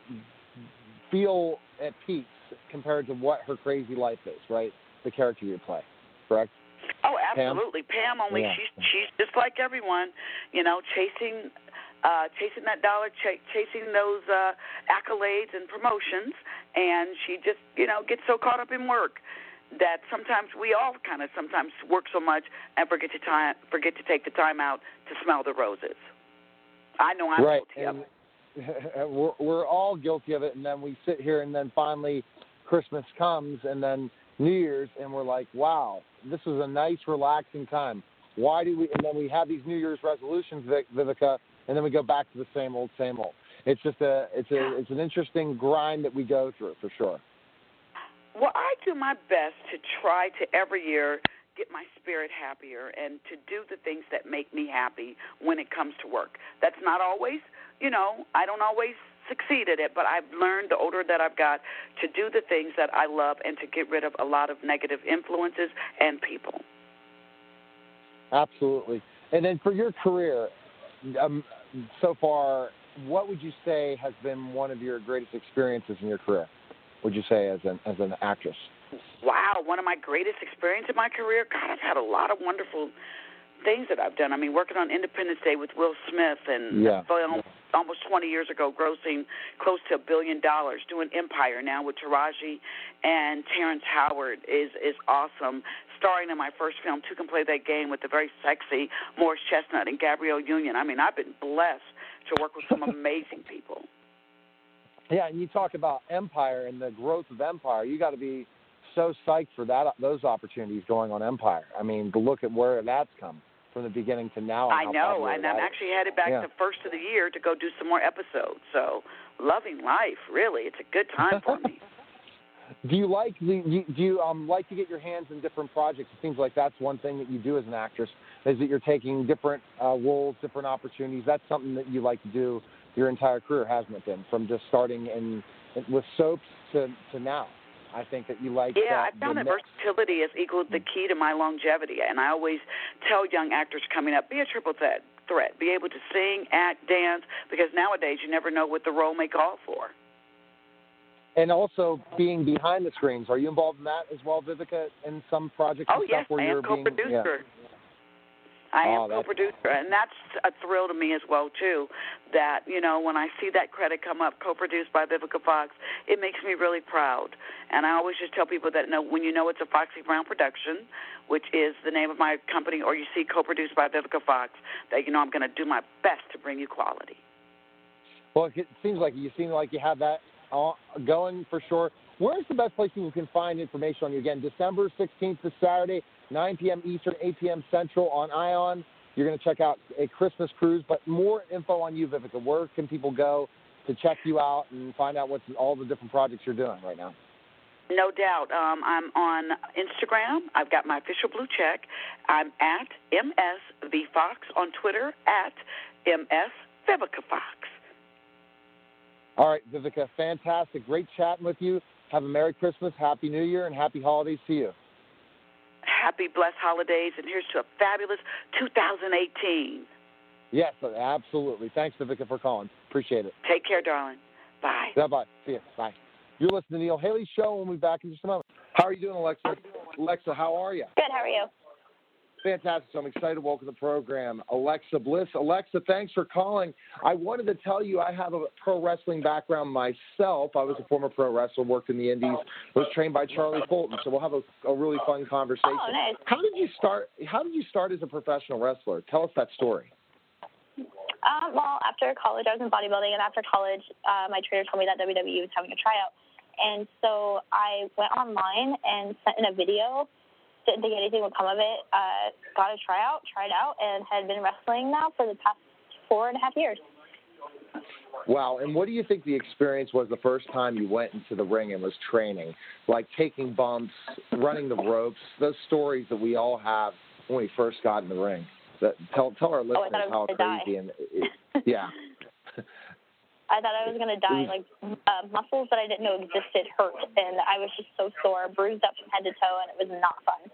feel at peace compared to what her crazy life is, right? The character you play, correct? Oh, absolutely. Pam, Pam only Yeah. she's she's just like everyone, you know, chasing uh chasing that dollar, ch- chasing those uh accolades and promotions, and she just, you know, gets so caught up in work that sometimes we all kind of sometimes work so much and forget to time forget to take the time out to smell the roses. I know I'm right. guilty of And it. <laughs> we're, we're all guilty of it, and then we sit here, and then finally Christmas comes, and then New Year's, and we're like, wow, this was a nice, relaxing time. Why do we? And then we have these New Year's resolutions, Vivica, and then we go back to the same old, same old. It's just a, it's a, it's an interesting grind that we go through for sure. Well, I do my best to try to every year get my spirit happier and to do the things that make me happy when it comes to work. That's not always, you know, I don't always succeed at it, but I've learned the older that I've got to do the things that I love and to get rid of a lot of negative influences and people. Absolutely. And then for your career, um, so far, what would you say has been one of your greatest experiences in your career? Would you say as an as an actress? Wow, one of my greatest experiences in my career. God, I've had a lot of wonderful things that I've done. I mean, working on Independence Day with Will Smith and Yeah. film almost 20 years ago, grossing close to a billion dollars. Doing Empire now with Taraji and Terrence Howard is is awesome. Starring in my first film, Two Can Play That Game, with the very sexy Morris Chestnut and Gabrielle Union. I mean, I've been blessed to work with some <laughs> amazing people. Yeah, and you talk about Empire and the growth of Empire. You got to be so psyched for that those opportunities going on Empire. I mean, to look at where that's come from the beginning to now. I know, and I'm actually headed back yeah. the first of the year to go do some more episodes. So, loving life, really, it's a good time for me. <laughs> <laughs> do you like do you, do you um, like to get your hands in different projects? It seems like that's one thing that you do as an actress is that you're taking different uh, roles, different opportunities. That's something that you like to do your entire career, hasn't it? Been from just starting in, with soaps to to now. I think that you like. It. Yeah, that, I found that mix. versatility is equaled the key to my longevity, and I always tell young actors coming up, be a triple threat. Threat, be able to sing, act, dance, because nowadays you never know what the role may call for. And also being behind the screens. Are you involved in that as well, Vivica, in some projects Oh and yes, stuff where I you're am being co-producer. yeah. I am Oh, co-producer, and that's a thrill to me as well too. That you know, when I see that credit come up, co-produced by Vivica Fox, it makes me really proud. And I always just tell people that know when you know it's a Foxy Brown production, which is the name of my company, or you see co-produced by Vivica Fox, that you know I'm going to do my best to bring you quality. Well, it seems like you seem like you have that uh, going for sure. Where's the best place people can find information on you? Again, December 16th to Saturday, 9 p.m. Eastern, 8 p.m. Central on Ion. You're going to check out a Christmas cruise, but more info on you, Vivica. Where can people go to check you out and find out what's all the different projects you're doing right now? No doubt. Um, I'm on Instagram. I've got my official blue check. I'm at MSVFox on Twitter, at MSVivicaFox. All right, Vivica, fantastic. Great chatting with you. Have a Merry Christmas, Happy New Year, and Happy Holidays to you. Happy, blessed holidays, and here's to a fabulous 2018. Yes, absolutely. Thanks, Vivica, for calling. Appreciate it. Take care, darling. Bye. Bye bye. See you. Bye. You're listening to Neil Haley Show. We'll be back in just a moment. How are you doing, Alexa? Alexa, how are you? Good. How are you? Fantastic. So I'm excited to welcome the program Alexa Bliss. Alexa, thanks for calling. I wanted to tell you I have a pro wrestling background myself. I was a former pro wrestler, worked in the Indies, was trained by Charlie Fulton. So we'll have a, a really fun conversation. Oh, nice. How did you start? How did you start as a professional wrestler? Tell us that story. Um, well, after college, I was in bodybuilding, and after college, uh, my trainer told me that WWE was having a tryout. And so I went online and sent in a video. Didn't think anything would come of it. Uh, got a tryout, tried out, and had been wrestling now for the past four and a half years. Wow. And what do you think the experience was the first time you went into the ring and was training? Like taking bumps, running the ropes, those stories that we all have when we first got in the ring. That tell tell our Oh, listeners I how gonna crazy and it, yeah. <laughs> <laughs> I thought I was going to die. Like uh, muscles that I didn't know existed hurt, and I was just so sore, bruised up from head to toe, and it was not fun.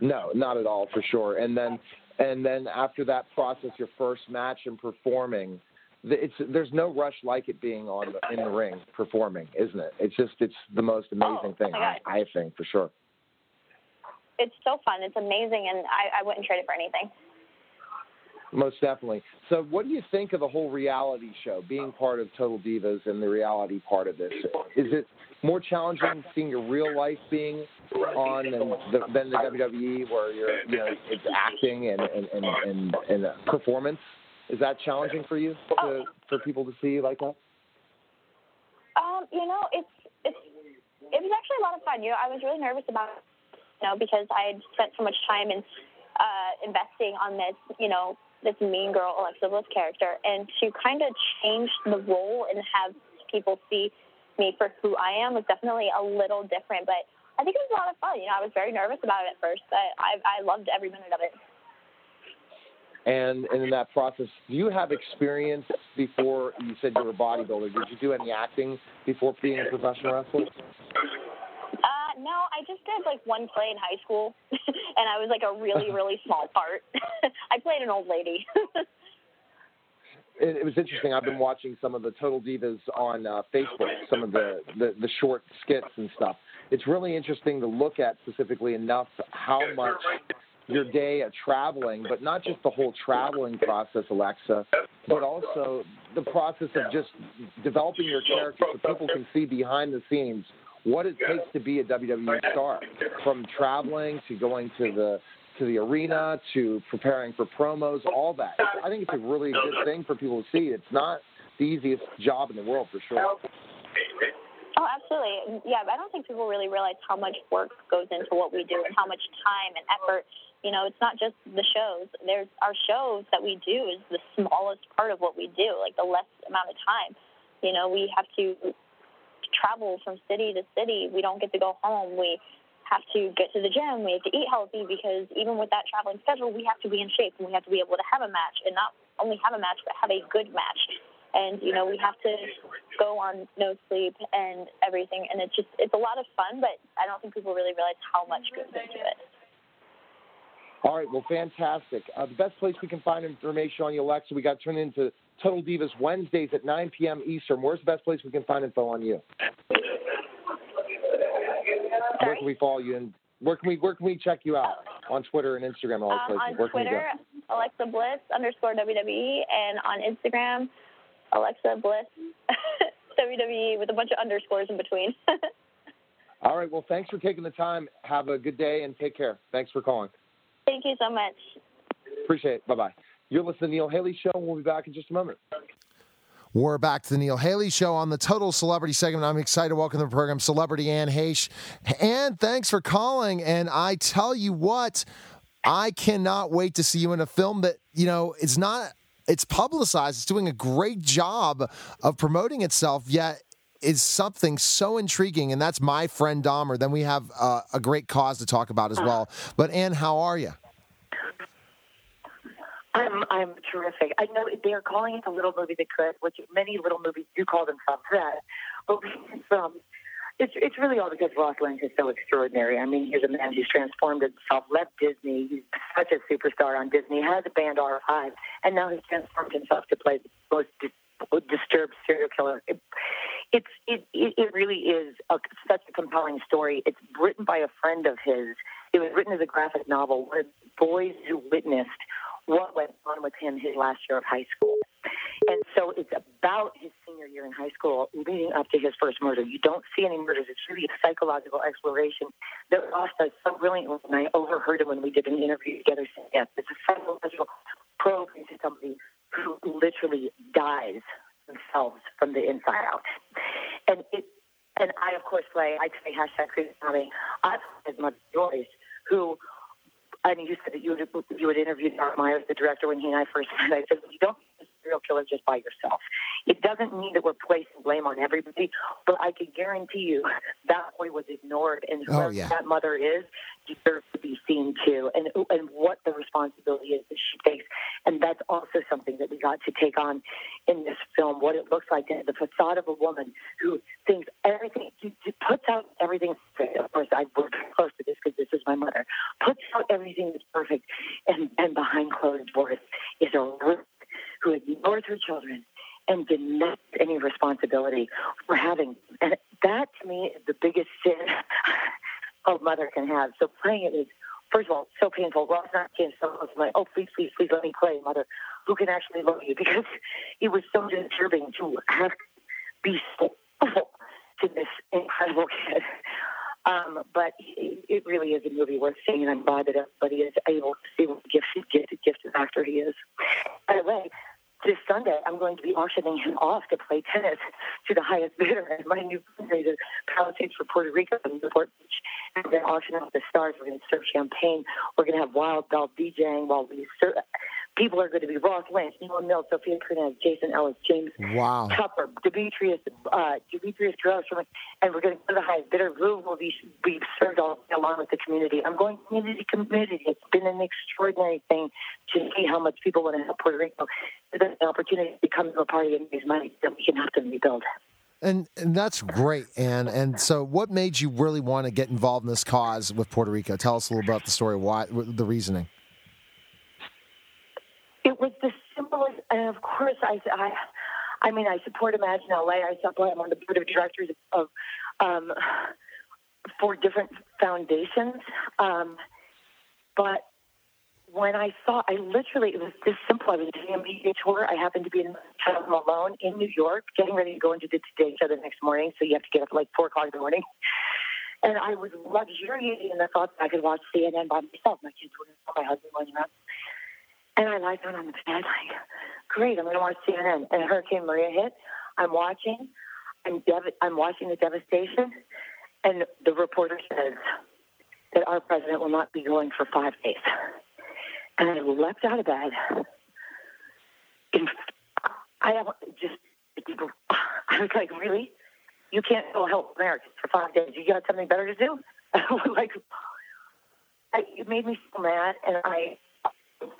No, not at all for sure. And then and then after that process, your first match and performing, it's there's no rush like it being on the, in the ring performing, isn't it? It's just it's the most amazing Oh, thing I, I think for sure. It's so fun. It's amazing, and I, I wouldn't trade it for anything. Most definitely. So, what do you think of the whole reality show, being part of Total Divas and the reality part of this? Is it more challenging seeing your real life being on than the, than the WWE, where you're, you know, it's acting and and and and, and performance? Is that challenging for you to for people to see like that? Um, you know, it's it's it was actually a lot of fun. You know, I was really nervous about you know, because I had spent so much time in uh investing on this, you know, this mean girl Alexa Bliss character and to kind of change the role and have people see me for who I am was definitely a little different, but I think it was a lot of fun. You know, I was very nervous about it at first, but I I loved every minute of it. And, and in that process, do you have experience before you said you were a bodybuilder? Did you do any acting before being a professional wrestler? Uh, no, I just did like one play in high school, <laughs> and I was like a really, <laughs> really small part. <laughs> I played an old lady. It, it was interesting. I've been watching some of the Total Divas on uh, Facebook, some of the, the the short skits and stuff. It's really interesting to look at specifically enough how much your day of traveling, but not just the whole traveling process, Alexa, but also the process of just developing your character so people can see behind the scenes what it takes to be a WWE star, from traveling to going to the to the arena to preparing for promos, all that. I think it's a really good thing for people to see. It's not the easiest job in the world for sure. Oh, absolutely. Yeah, I don't think people really realize how much work goes into what we do and how much time and effort. You know, it's not just the shows. There's our shows that we do is the smallest part of what we do, like the less amount of time. You know, we have to travel from city to city. We don't get to go home. We have to get to the gym. We have to eat healthy because even with that traveling schedule, we have to be in shape and we have to be able to have a match and not only have a match, but have a good match. And you know we have to go on no sleep and everything and it's just it's a lot of fun but i don't think people really realize how much goes into it. All right well fantastic. Uh, the best place we can find information on you alexa we got turned into total divas wednesdays at 9 p.m eastern. Where's the best place we can find info on you Sorry? where can we follow you and where can we where can we check you out? On twitter and instagram all um, places. on twitter alexa bliss underscore wwe and on instagram alexa bliss <laughs> wwe with a bunch of underscores in between. <laughs> All right well thanks for taking the time. Have a good day and take care. Thanks for calling. Thank you so much. Appreciate it. Bye-bye. You're listening to the neil haley show we'll be back in just a moment We're back to the Neil Haley Show on the Total Celebrity segment. I'm excited to welcome to the program Celebrity Anne Heche. Anne, thanks for calling. And I tell you what, I cannot wait to see you in a film that, you know, it's not, it's publicized, it's doing a great job of promoting itself, yet is something so intriguing. And that's My Friend Dahmer. Then we have uh, a great cause to talk about as well. But Anne, how are you? I'm I'm terrific. I know they're calling it a little movie that could, which many little movies do call themselves that. But it's um, it's it's really all because Ross Lynch is so extraordinary. I mean, he's a man who's transformed himself, left Disney. He's such a superstar on Disney. Has a band R5, and now he's transformed himself to play the most dis- disturbed serial killer. It, it's it, it really is a, such a compelling story. It's written by a friend of his. It was written as a graphic novel. One the boys who witnessed what went on with him his last year of high school. And so it's about his senior year in high school leading up to his first murder. You don't see any murders. It's really a psychological exploration that Ross does so brilliantly. And I overheard him when we did an interview together saying, yes, it's a psychological probe into somebody who literally dies themselves from the inside out. And it and I of course play I play hashtag crazy mommy. I play as Mother Joyce, who I mean, you said you you would interview Marc Meyers, the director, when he and I first met. I said, you don't serial killer just by yourself. It doesn't mean that we're placing blame on everybody, but I can guarantee you that boy was ignored, and oh, whoever Oh, yeah. that mother is deserves to be seen too, and and what the responsibility is that she takes, and that's also something that we got to take on in this film. What it looks like, the facade of a woman who thinks everything, she she puts out everything. Of course, I work close to this because this is my mother. Puts out everything that's perfect, and and behind closed doors is a who ignores her children and denies any responsibility for having. And that to me is the biggest sin <laughs> a mother can have. So playing it is, first of all, so painful. Ross not came so. I'm like, oh, please, please, please let me play, mother, who can actually love you <laughs> because it was so disturbing to have to be so awful to this incredible <laughs> kid. Um, but it, really is a movie worth seeing, and I'm glad that everybody is able to see what gifted, gifted, gifted actor he is. By the way, this Sunday, I'm going to be auctioning him off to play tennis to the highest bidder at my new fundraiser, Palisades for Puerto Rico in Newport Beach. And we're going to auction off the stars. We're going to serve champagne. We're going to have Wild Bell DJing while we serve. People are going to be Ross Lynch, Noah Mills, Sofia Pernas, Jason Ellis, James Wow. Tupper, Demetrius, uh, Demetrius Grosse, and we're going to go to the highest bidder. Who will be, be served all along with the community. I'm going community to community. It's been an extraordinary thing to see how much people want to help Puerto Rico. There's an opportunity to come to a party and raise money that we can help them rebuild. And, and that's great, Anne. And so, what made you really want to get involved in this cause with Puerto Rico? Tell us a little about the story, why, the reasoning. It was the simplest, and of course, I, I, I mean, I support Imagine LA. I support. I'm on the board of directors of um, four different foundations. Um, but when I saw, I literally, it was this simple. I was doing a media tour. I happened to be in Home alone in New York, getting ready to go into the Today Show the next morning. So you have to get up like four o'clock in the morning. And I was luxuriating in the thought that I could watch CNN by myself. My kids were my husband wasn't around. And I lied down on the bed, like, great, I'm going to watch CNN. And Hurricane Maria hit. I'm watching. I'm dev- I'm watching the devastation, and the reporter says that our president will not be going for five days. And I leapt out of bed. And I just, <sighs> I was like, really? You can't go help Americans for five days. You got something better to do? <laughs> like, it made me so mad, and I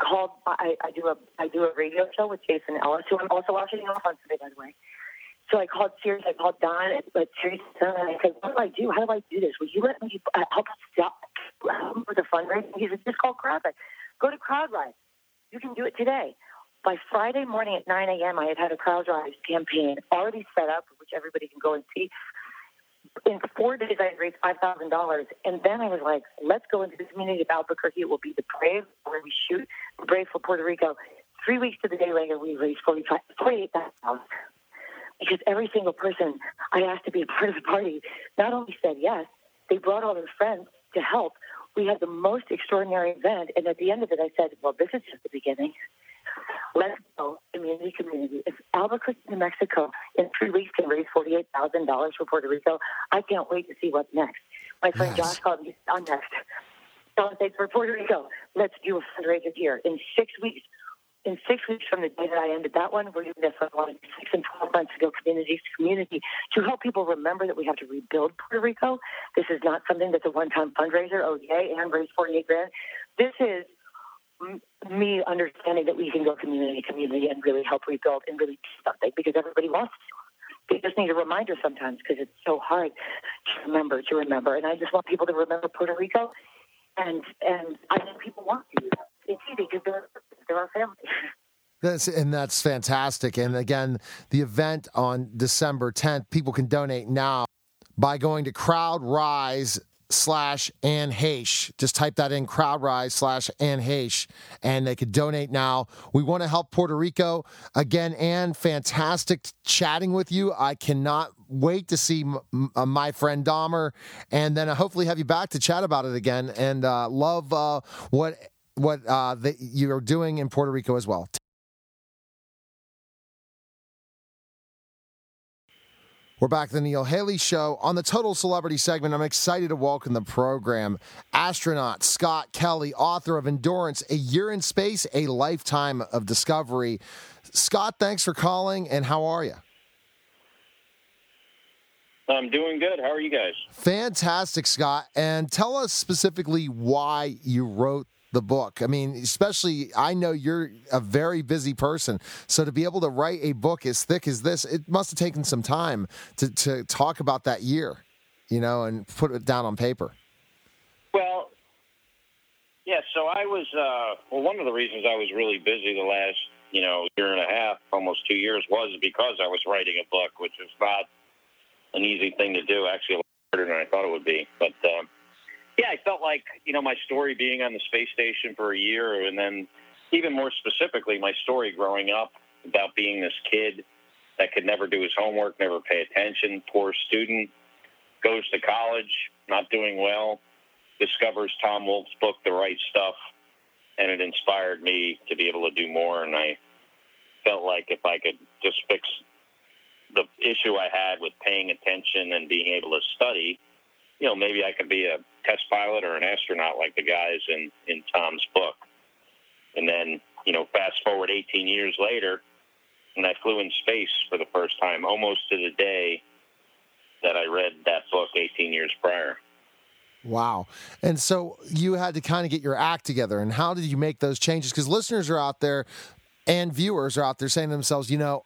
called. I, I do a I do a radio show with Jason Ellis, who I'm also watching off on today, by the way. So I called Sirius, I called Don, but Sirius, and I said, "What do I do? How do I do this? Will you let me uh, help us stop with the fundraising?" He said, "Just call CrowdRise. Go to CrowdRise. You can do it today." By Friday morning at 9 a.m., I had had a CrowdRise campaign already set up, which everybody can go and see. In four days, I raised five thousand dollars, and then I was like, "Let's go into the community of Albuquerque. It will be the Brave where we shoot the Brave for Puerto Rico." Three weeks to the day later, we raised forty-eight thousand dollars because every single person I asked to be a part of the party not only said yes, they brought all their friends to help. We had the most extraordinary event, and at the end of it, I said, "Well, this is just the beginning. Let's go, community, community. If Albuquerque, New Mexico, in three weeks can raise forty-eight thousand dollars for Puerto Rico, I can't wait to see what's next." My friend Yes. Josh called me on next. Don't say for Puerto Rico. Let's do a fundraiser here in six weeks in six weeks from the day that I ended that one, we're doing this one six and twelve months ago, community to community, to help people remember that we have to rebuild Puerto Rico. This is not something that's a one-time fundraiser. Oh yay, and raise forty-eight grand. This is me understanding that we can go community to community and really help rebuild and really do something because everybody wants to. They just need a reminder sometimes because it's so hard to remember to remember. And I just want people to remember Puerto Rico, and and I think people want to do that. It's easy because they're they're our family. That's, and that's fantastic. And again, the event on December 10th, people can donate now by going to CrowdRise slash Anne Heche. Just type that in, CrowdRise slash Anne Heche, and they could donate now. We want to help Puerto Rico. Again, Anne, fantastic chatting with you. I cannot wait to see m- uh, my friend Dahmer, and then uh, hopefully have you back to chat about it again. And uh, love uh, what what uh, that you're doing in Puerto Rico as well. We're back to the Neil Haley Show on the Total Celebrity segment. I'm excited to welcome the program astronaut Scott Kelly, author of Endurance: A Year in Space, A Lifetime of Discovery. Scott, thanks for calling, and how are you? I'm doing good. How are you guys? Fantastic, Scott. And tell us specifically why you wrote the book. I mean, especially, I know you're a very busy person. So to be able to write a book as thick as this, it must have taken some time to, to talk about that year, you know, and put it down on paper. Well, yeah. So I was. Uh, well, one of the reasons I was really busy the last, you know, year and a half, almost two years, was because I was writing a book, which is not an easy thing to do. Actually, a lot harder than I thought it would be. But um, yeah, I felt like you know my story being on the space station for a year, and then even more specifically, my story growing up about being this kid that could never do his homework, never pay attention, poor student, goes to college, not doing well, discovers Tom Wolfe's book, The Right Stuff, and it inspired me to be able to do more. And I felt like if I could just fix the issue I had with paying attention and being able to study, you know, maybe I could be a test pilot or an astronaut like the guys in, in Tom's book. And then, you know, fast forward 18 years later, and I flew in space for the first time, almost to the day that I read that book 18 years prior. Wow. And so you had to kind of get your act together. And how did you make those changes? Because listeners are out there and viewers are out there saying to themselves, you know,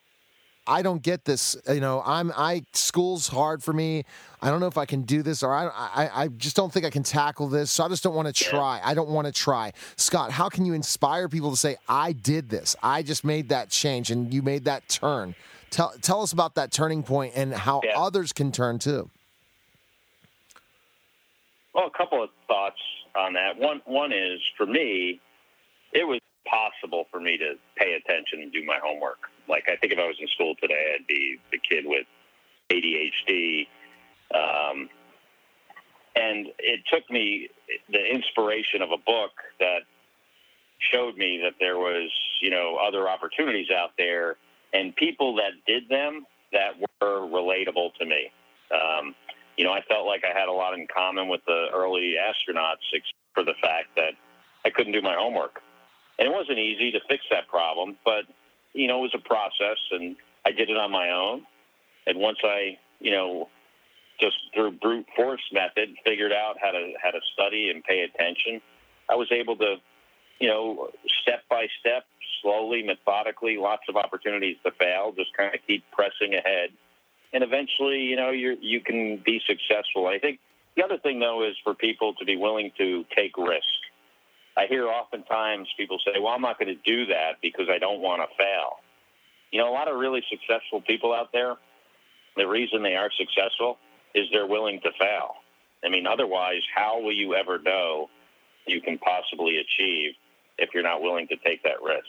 I don't get this. You know, I'm I school's hard for me. I don't know if I can do this, or I I, I just don't think I can tackle this. So I just don't want to try. I don't want to try. Scott, how can you inspire people to say, I did this. I just made that change, and you made that turn. Tell tell us about that turning point and how others can turn too. Well, a couple of thoughts on that. One one is for me, it was possible for me to pay attention and do my homework. Like I think if I was in school today, I'd be the kid with ADHD. Um, and it took me the inspiration of a book that showed me that there was, you know, other opportunities out there, and people that did them that were relatable to me. Um, you know, I felt like I had a lot in common with the early astronauts, for the fact that I couldn't do my homework. And it wasn't easy to fix that problem, but, you know, it was a process, and I did it on my own. And once I, you know, just through brute force method, figured out how to how to study and pay attention, I was able to, you know, step by step, slowly, methodically, lots of opportunities to fail, just kind of keep pressing ahead, and eventually, you know, you you can be successful. I think the other thing though is for people to be willing to take risk. I hear oftentimes people say, "Well, I'm not going to do that because I don't want to fail." You know, a lot of really successful people out there, the reason they are successful is they're willing to fail. I mean, otherwise, how will you ever know you can possibly achieve if you're not willing to take that risk?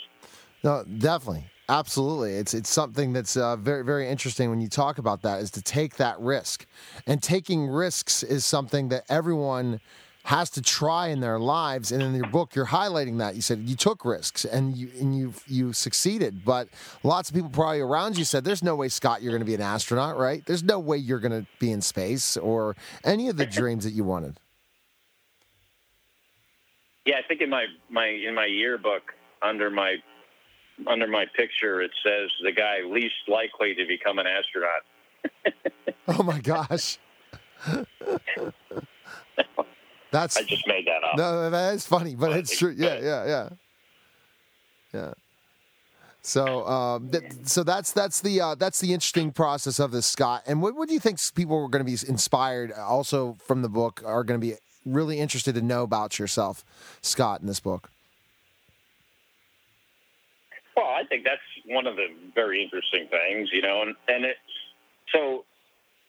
No, definitely. Absolutely, it's it's something that's uh, very very interesting when you talk about that is to take that risk, and taking risks is something that everyone has to try in their lives. And in your book, you're highlighting that. You said you took risks and you and you you succeeded, but lots of people probably around you said, "There's no way, Scott, you're going to be an astronaut, right? There's no way you're going to be in space or any of the dreams that you wanted." Yeah, I think in my my in my yearbook under my under my picture it says the guy least likely to become an astronaut. <laughs> oh my gosh. <laughs> That's I just made that up. No, that is funny, but it's true. Yeah, yeah, yeah, yeah. So, um, th- so that's that's the uh, that's the interesting process of this, Scott. And what, what do you think people are going to be inspired also from the book are going to be really interested to know about yourself, Scott, in this book? Well, I think that's one of the very interesting things, you know, and and it so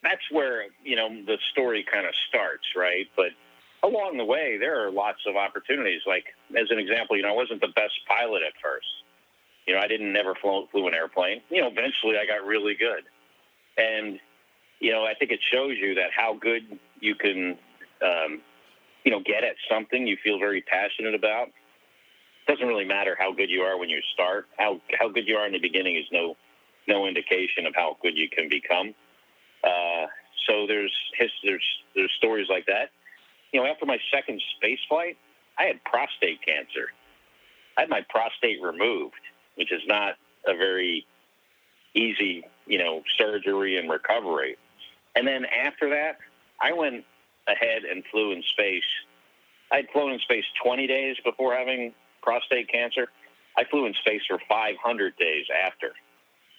that's where you know the story kind of starts, right? But along the way, there are lots of opportunities. Like as an example, you know, I wasn't the best pilot at first. You know, I didn't never flew, flew an airplane. You know, eventually I got really good, and you know, I think it shows you that how good you can, um, you know, get at something you feel very passionate about. It doesn't really matter how good you are when you start. How how good you are in the beginning is no no indication of how good you can become. Uh, so there's there's there's stories like that you know, after my second space flight, I had prostate cancer. I had my prostate removed, which is not a very easy, you know, surgery and recovery. And then after that, I went ahead and flew in space. I'd flown in space 20 days before having prostate cancer. I flew in space for 500 days after.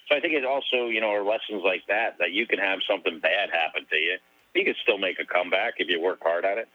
So I think it also, you know, are lessons like that that you can have something bad happen to you. You can still make a comeback if you work hard at it.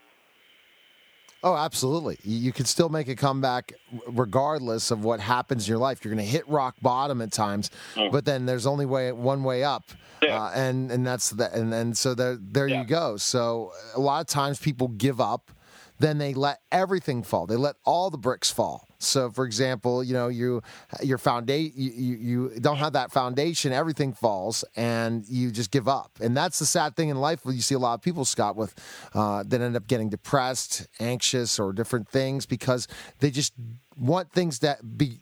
Oh, absolutely. You can still make a comeback regardless of what happens in your life. You're going to hit rock bottom at times, mm. but then there's only way one way up, yeah. uh, and and that's that. And and so there there yeah. you go. So a lot of times people give up then they let everything fall. They let all the bricks fall. So, for example, you know, you your foundation, you, you, you don't have that foundation. Everything falls, and you just give up. And that's the sad thing in life. Where you see a lot of people, Scott, with uh, that end up getting depressed, anxious, or different things because they just want things that be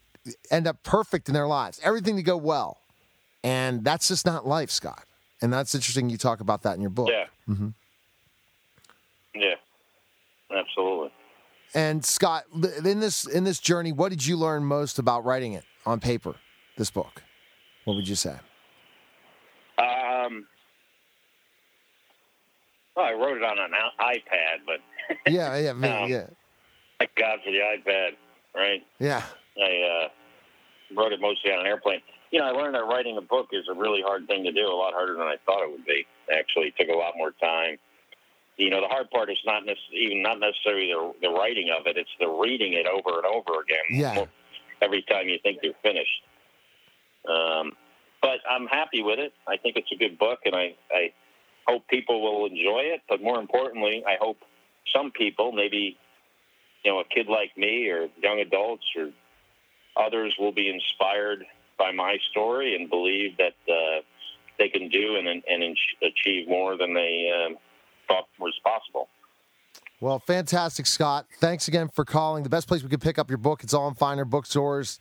end up perfect in their lives, everything to go well, and that's just not life, Scott. And that's interesting. You talk about that in your book. Yeah. Mm-hmm. Yeah. Absolutely. And Scott, in this in this journey, what did you learn most about writing it on paper? This book. What would you say? Um. Well, I wrote it on an iPad, but <laughs> yeah, yeah, <laughs> me, um, yeah. Thank God for the iPad, right? Yeah. I uh, wrote it mostly on an airplane. You know, I learned that writing a book is a really hard thing to do, a lot harder than I thought it would be. Actually, it took a lot more time you know, the hard part is not necessarily, even not necessarily the, the writing of it; it's the reading it over and over again. Yeah. Every time you think you're finished. Um, but I'm happy with it. I think it's a good book, and I, I hope people will enjoy it. But more importantly, I hope some people, maybe you know, a kid like me or young adults or others, will be inspired by my story and believe that uh, they can do and, and achieve more than they. Um, thought was possible. Well, fantastic, Scott. Thanks again for calling. The best place we could pick up your book, it's all in finer bookstores.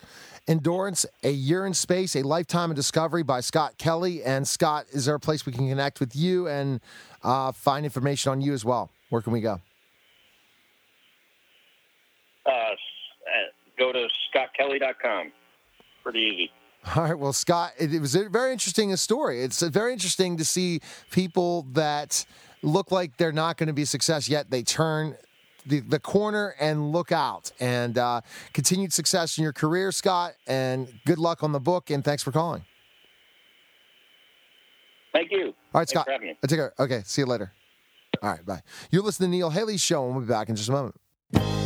Endurance, A Year in Space, A Lifetime of Discovery by Scott Kelly. And Scott, is there a place we can connect with you and uh, find information on you as well? Where can we go? Uh, uh, go to scottkelly.com. Pretty easy. All right. Well, Scott, it, it was a very interesting story. It's uh, very interesting to see people that look like they're not going to be success yet. They turn the, the corner and look out. And uh, continued success in your career, Scott. And good luck on the book. And thanks for calling. Thank you. All right, Thanks Scott. for having me. I take care. Okay. See you later. All right. Bye. You're listening to Neil Haley's show, and we'll be back in just a moment.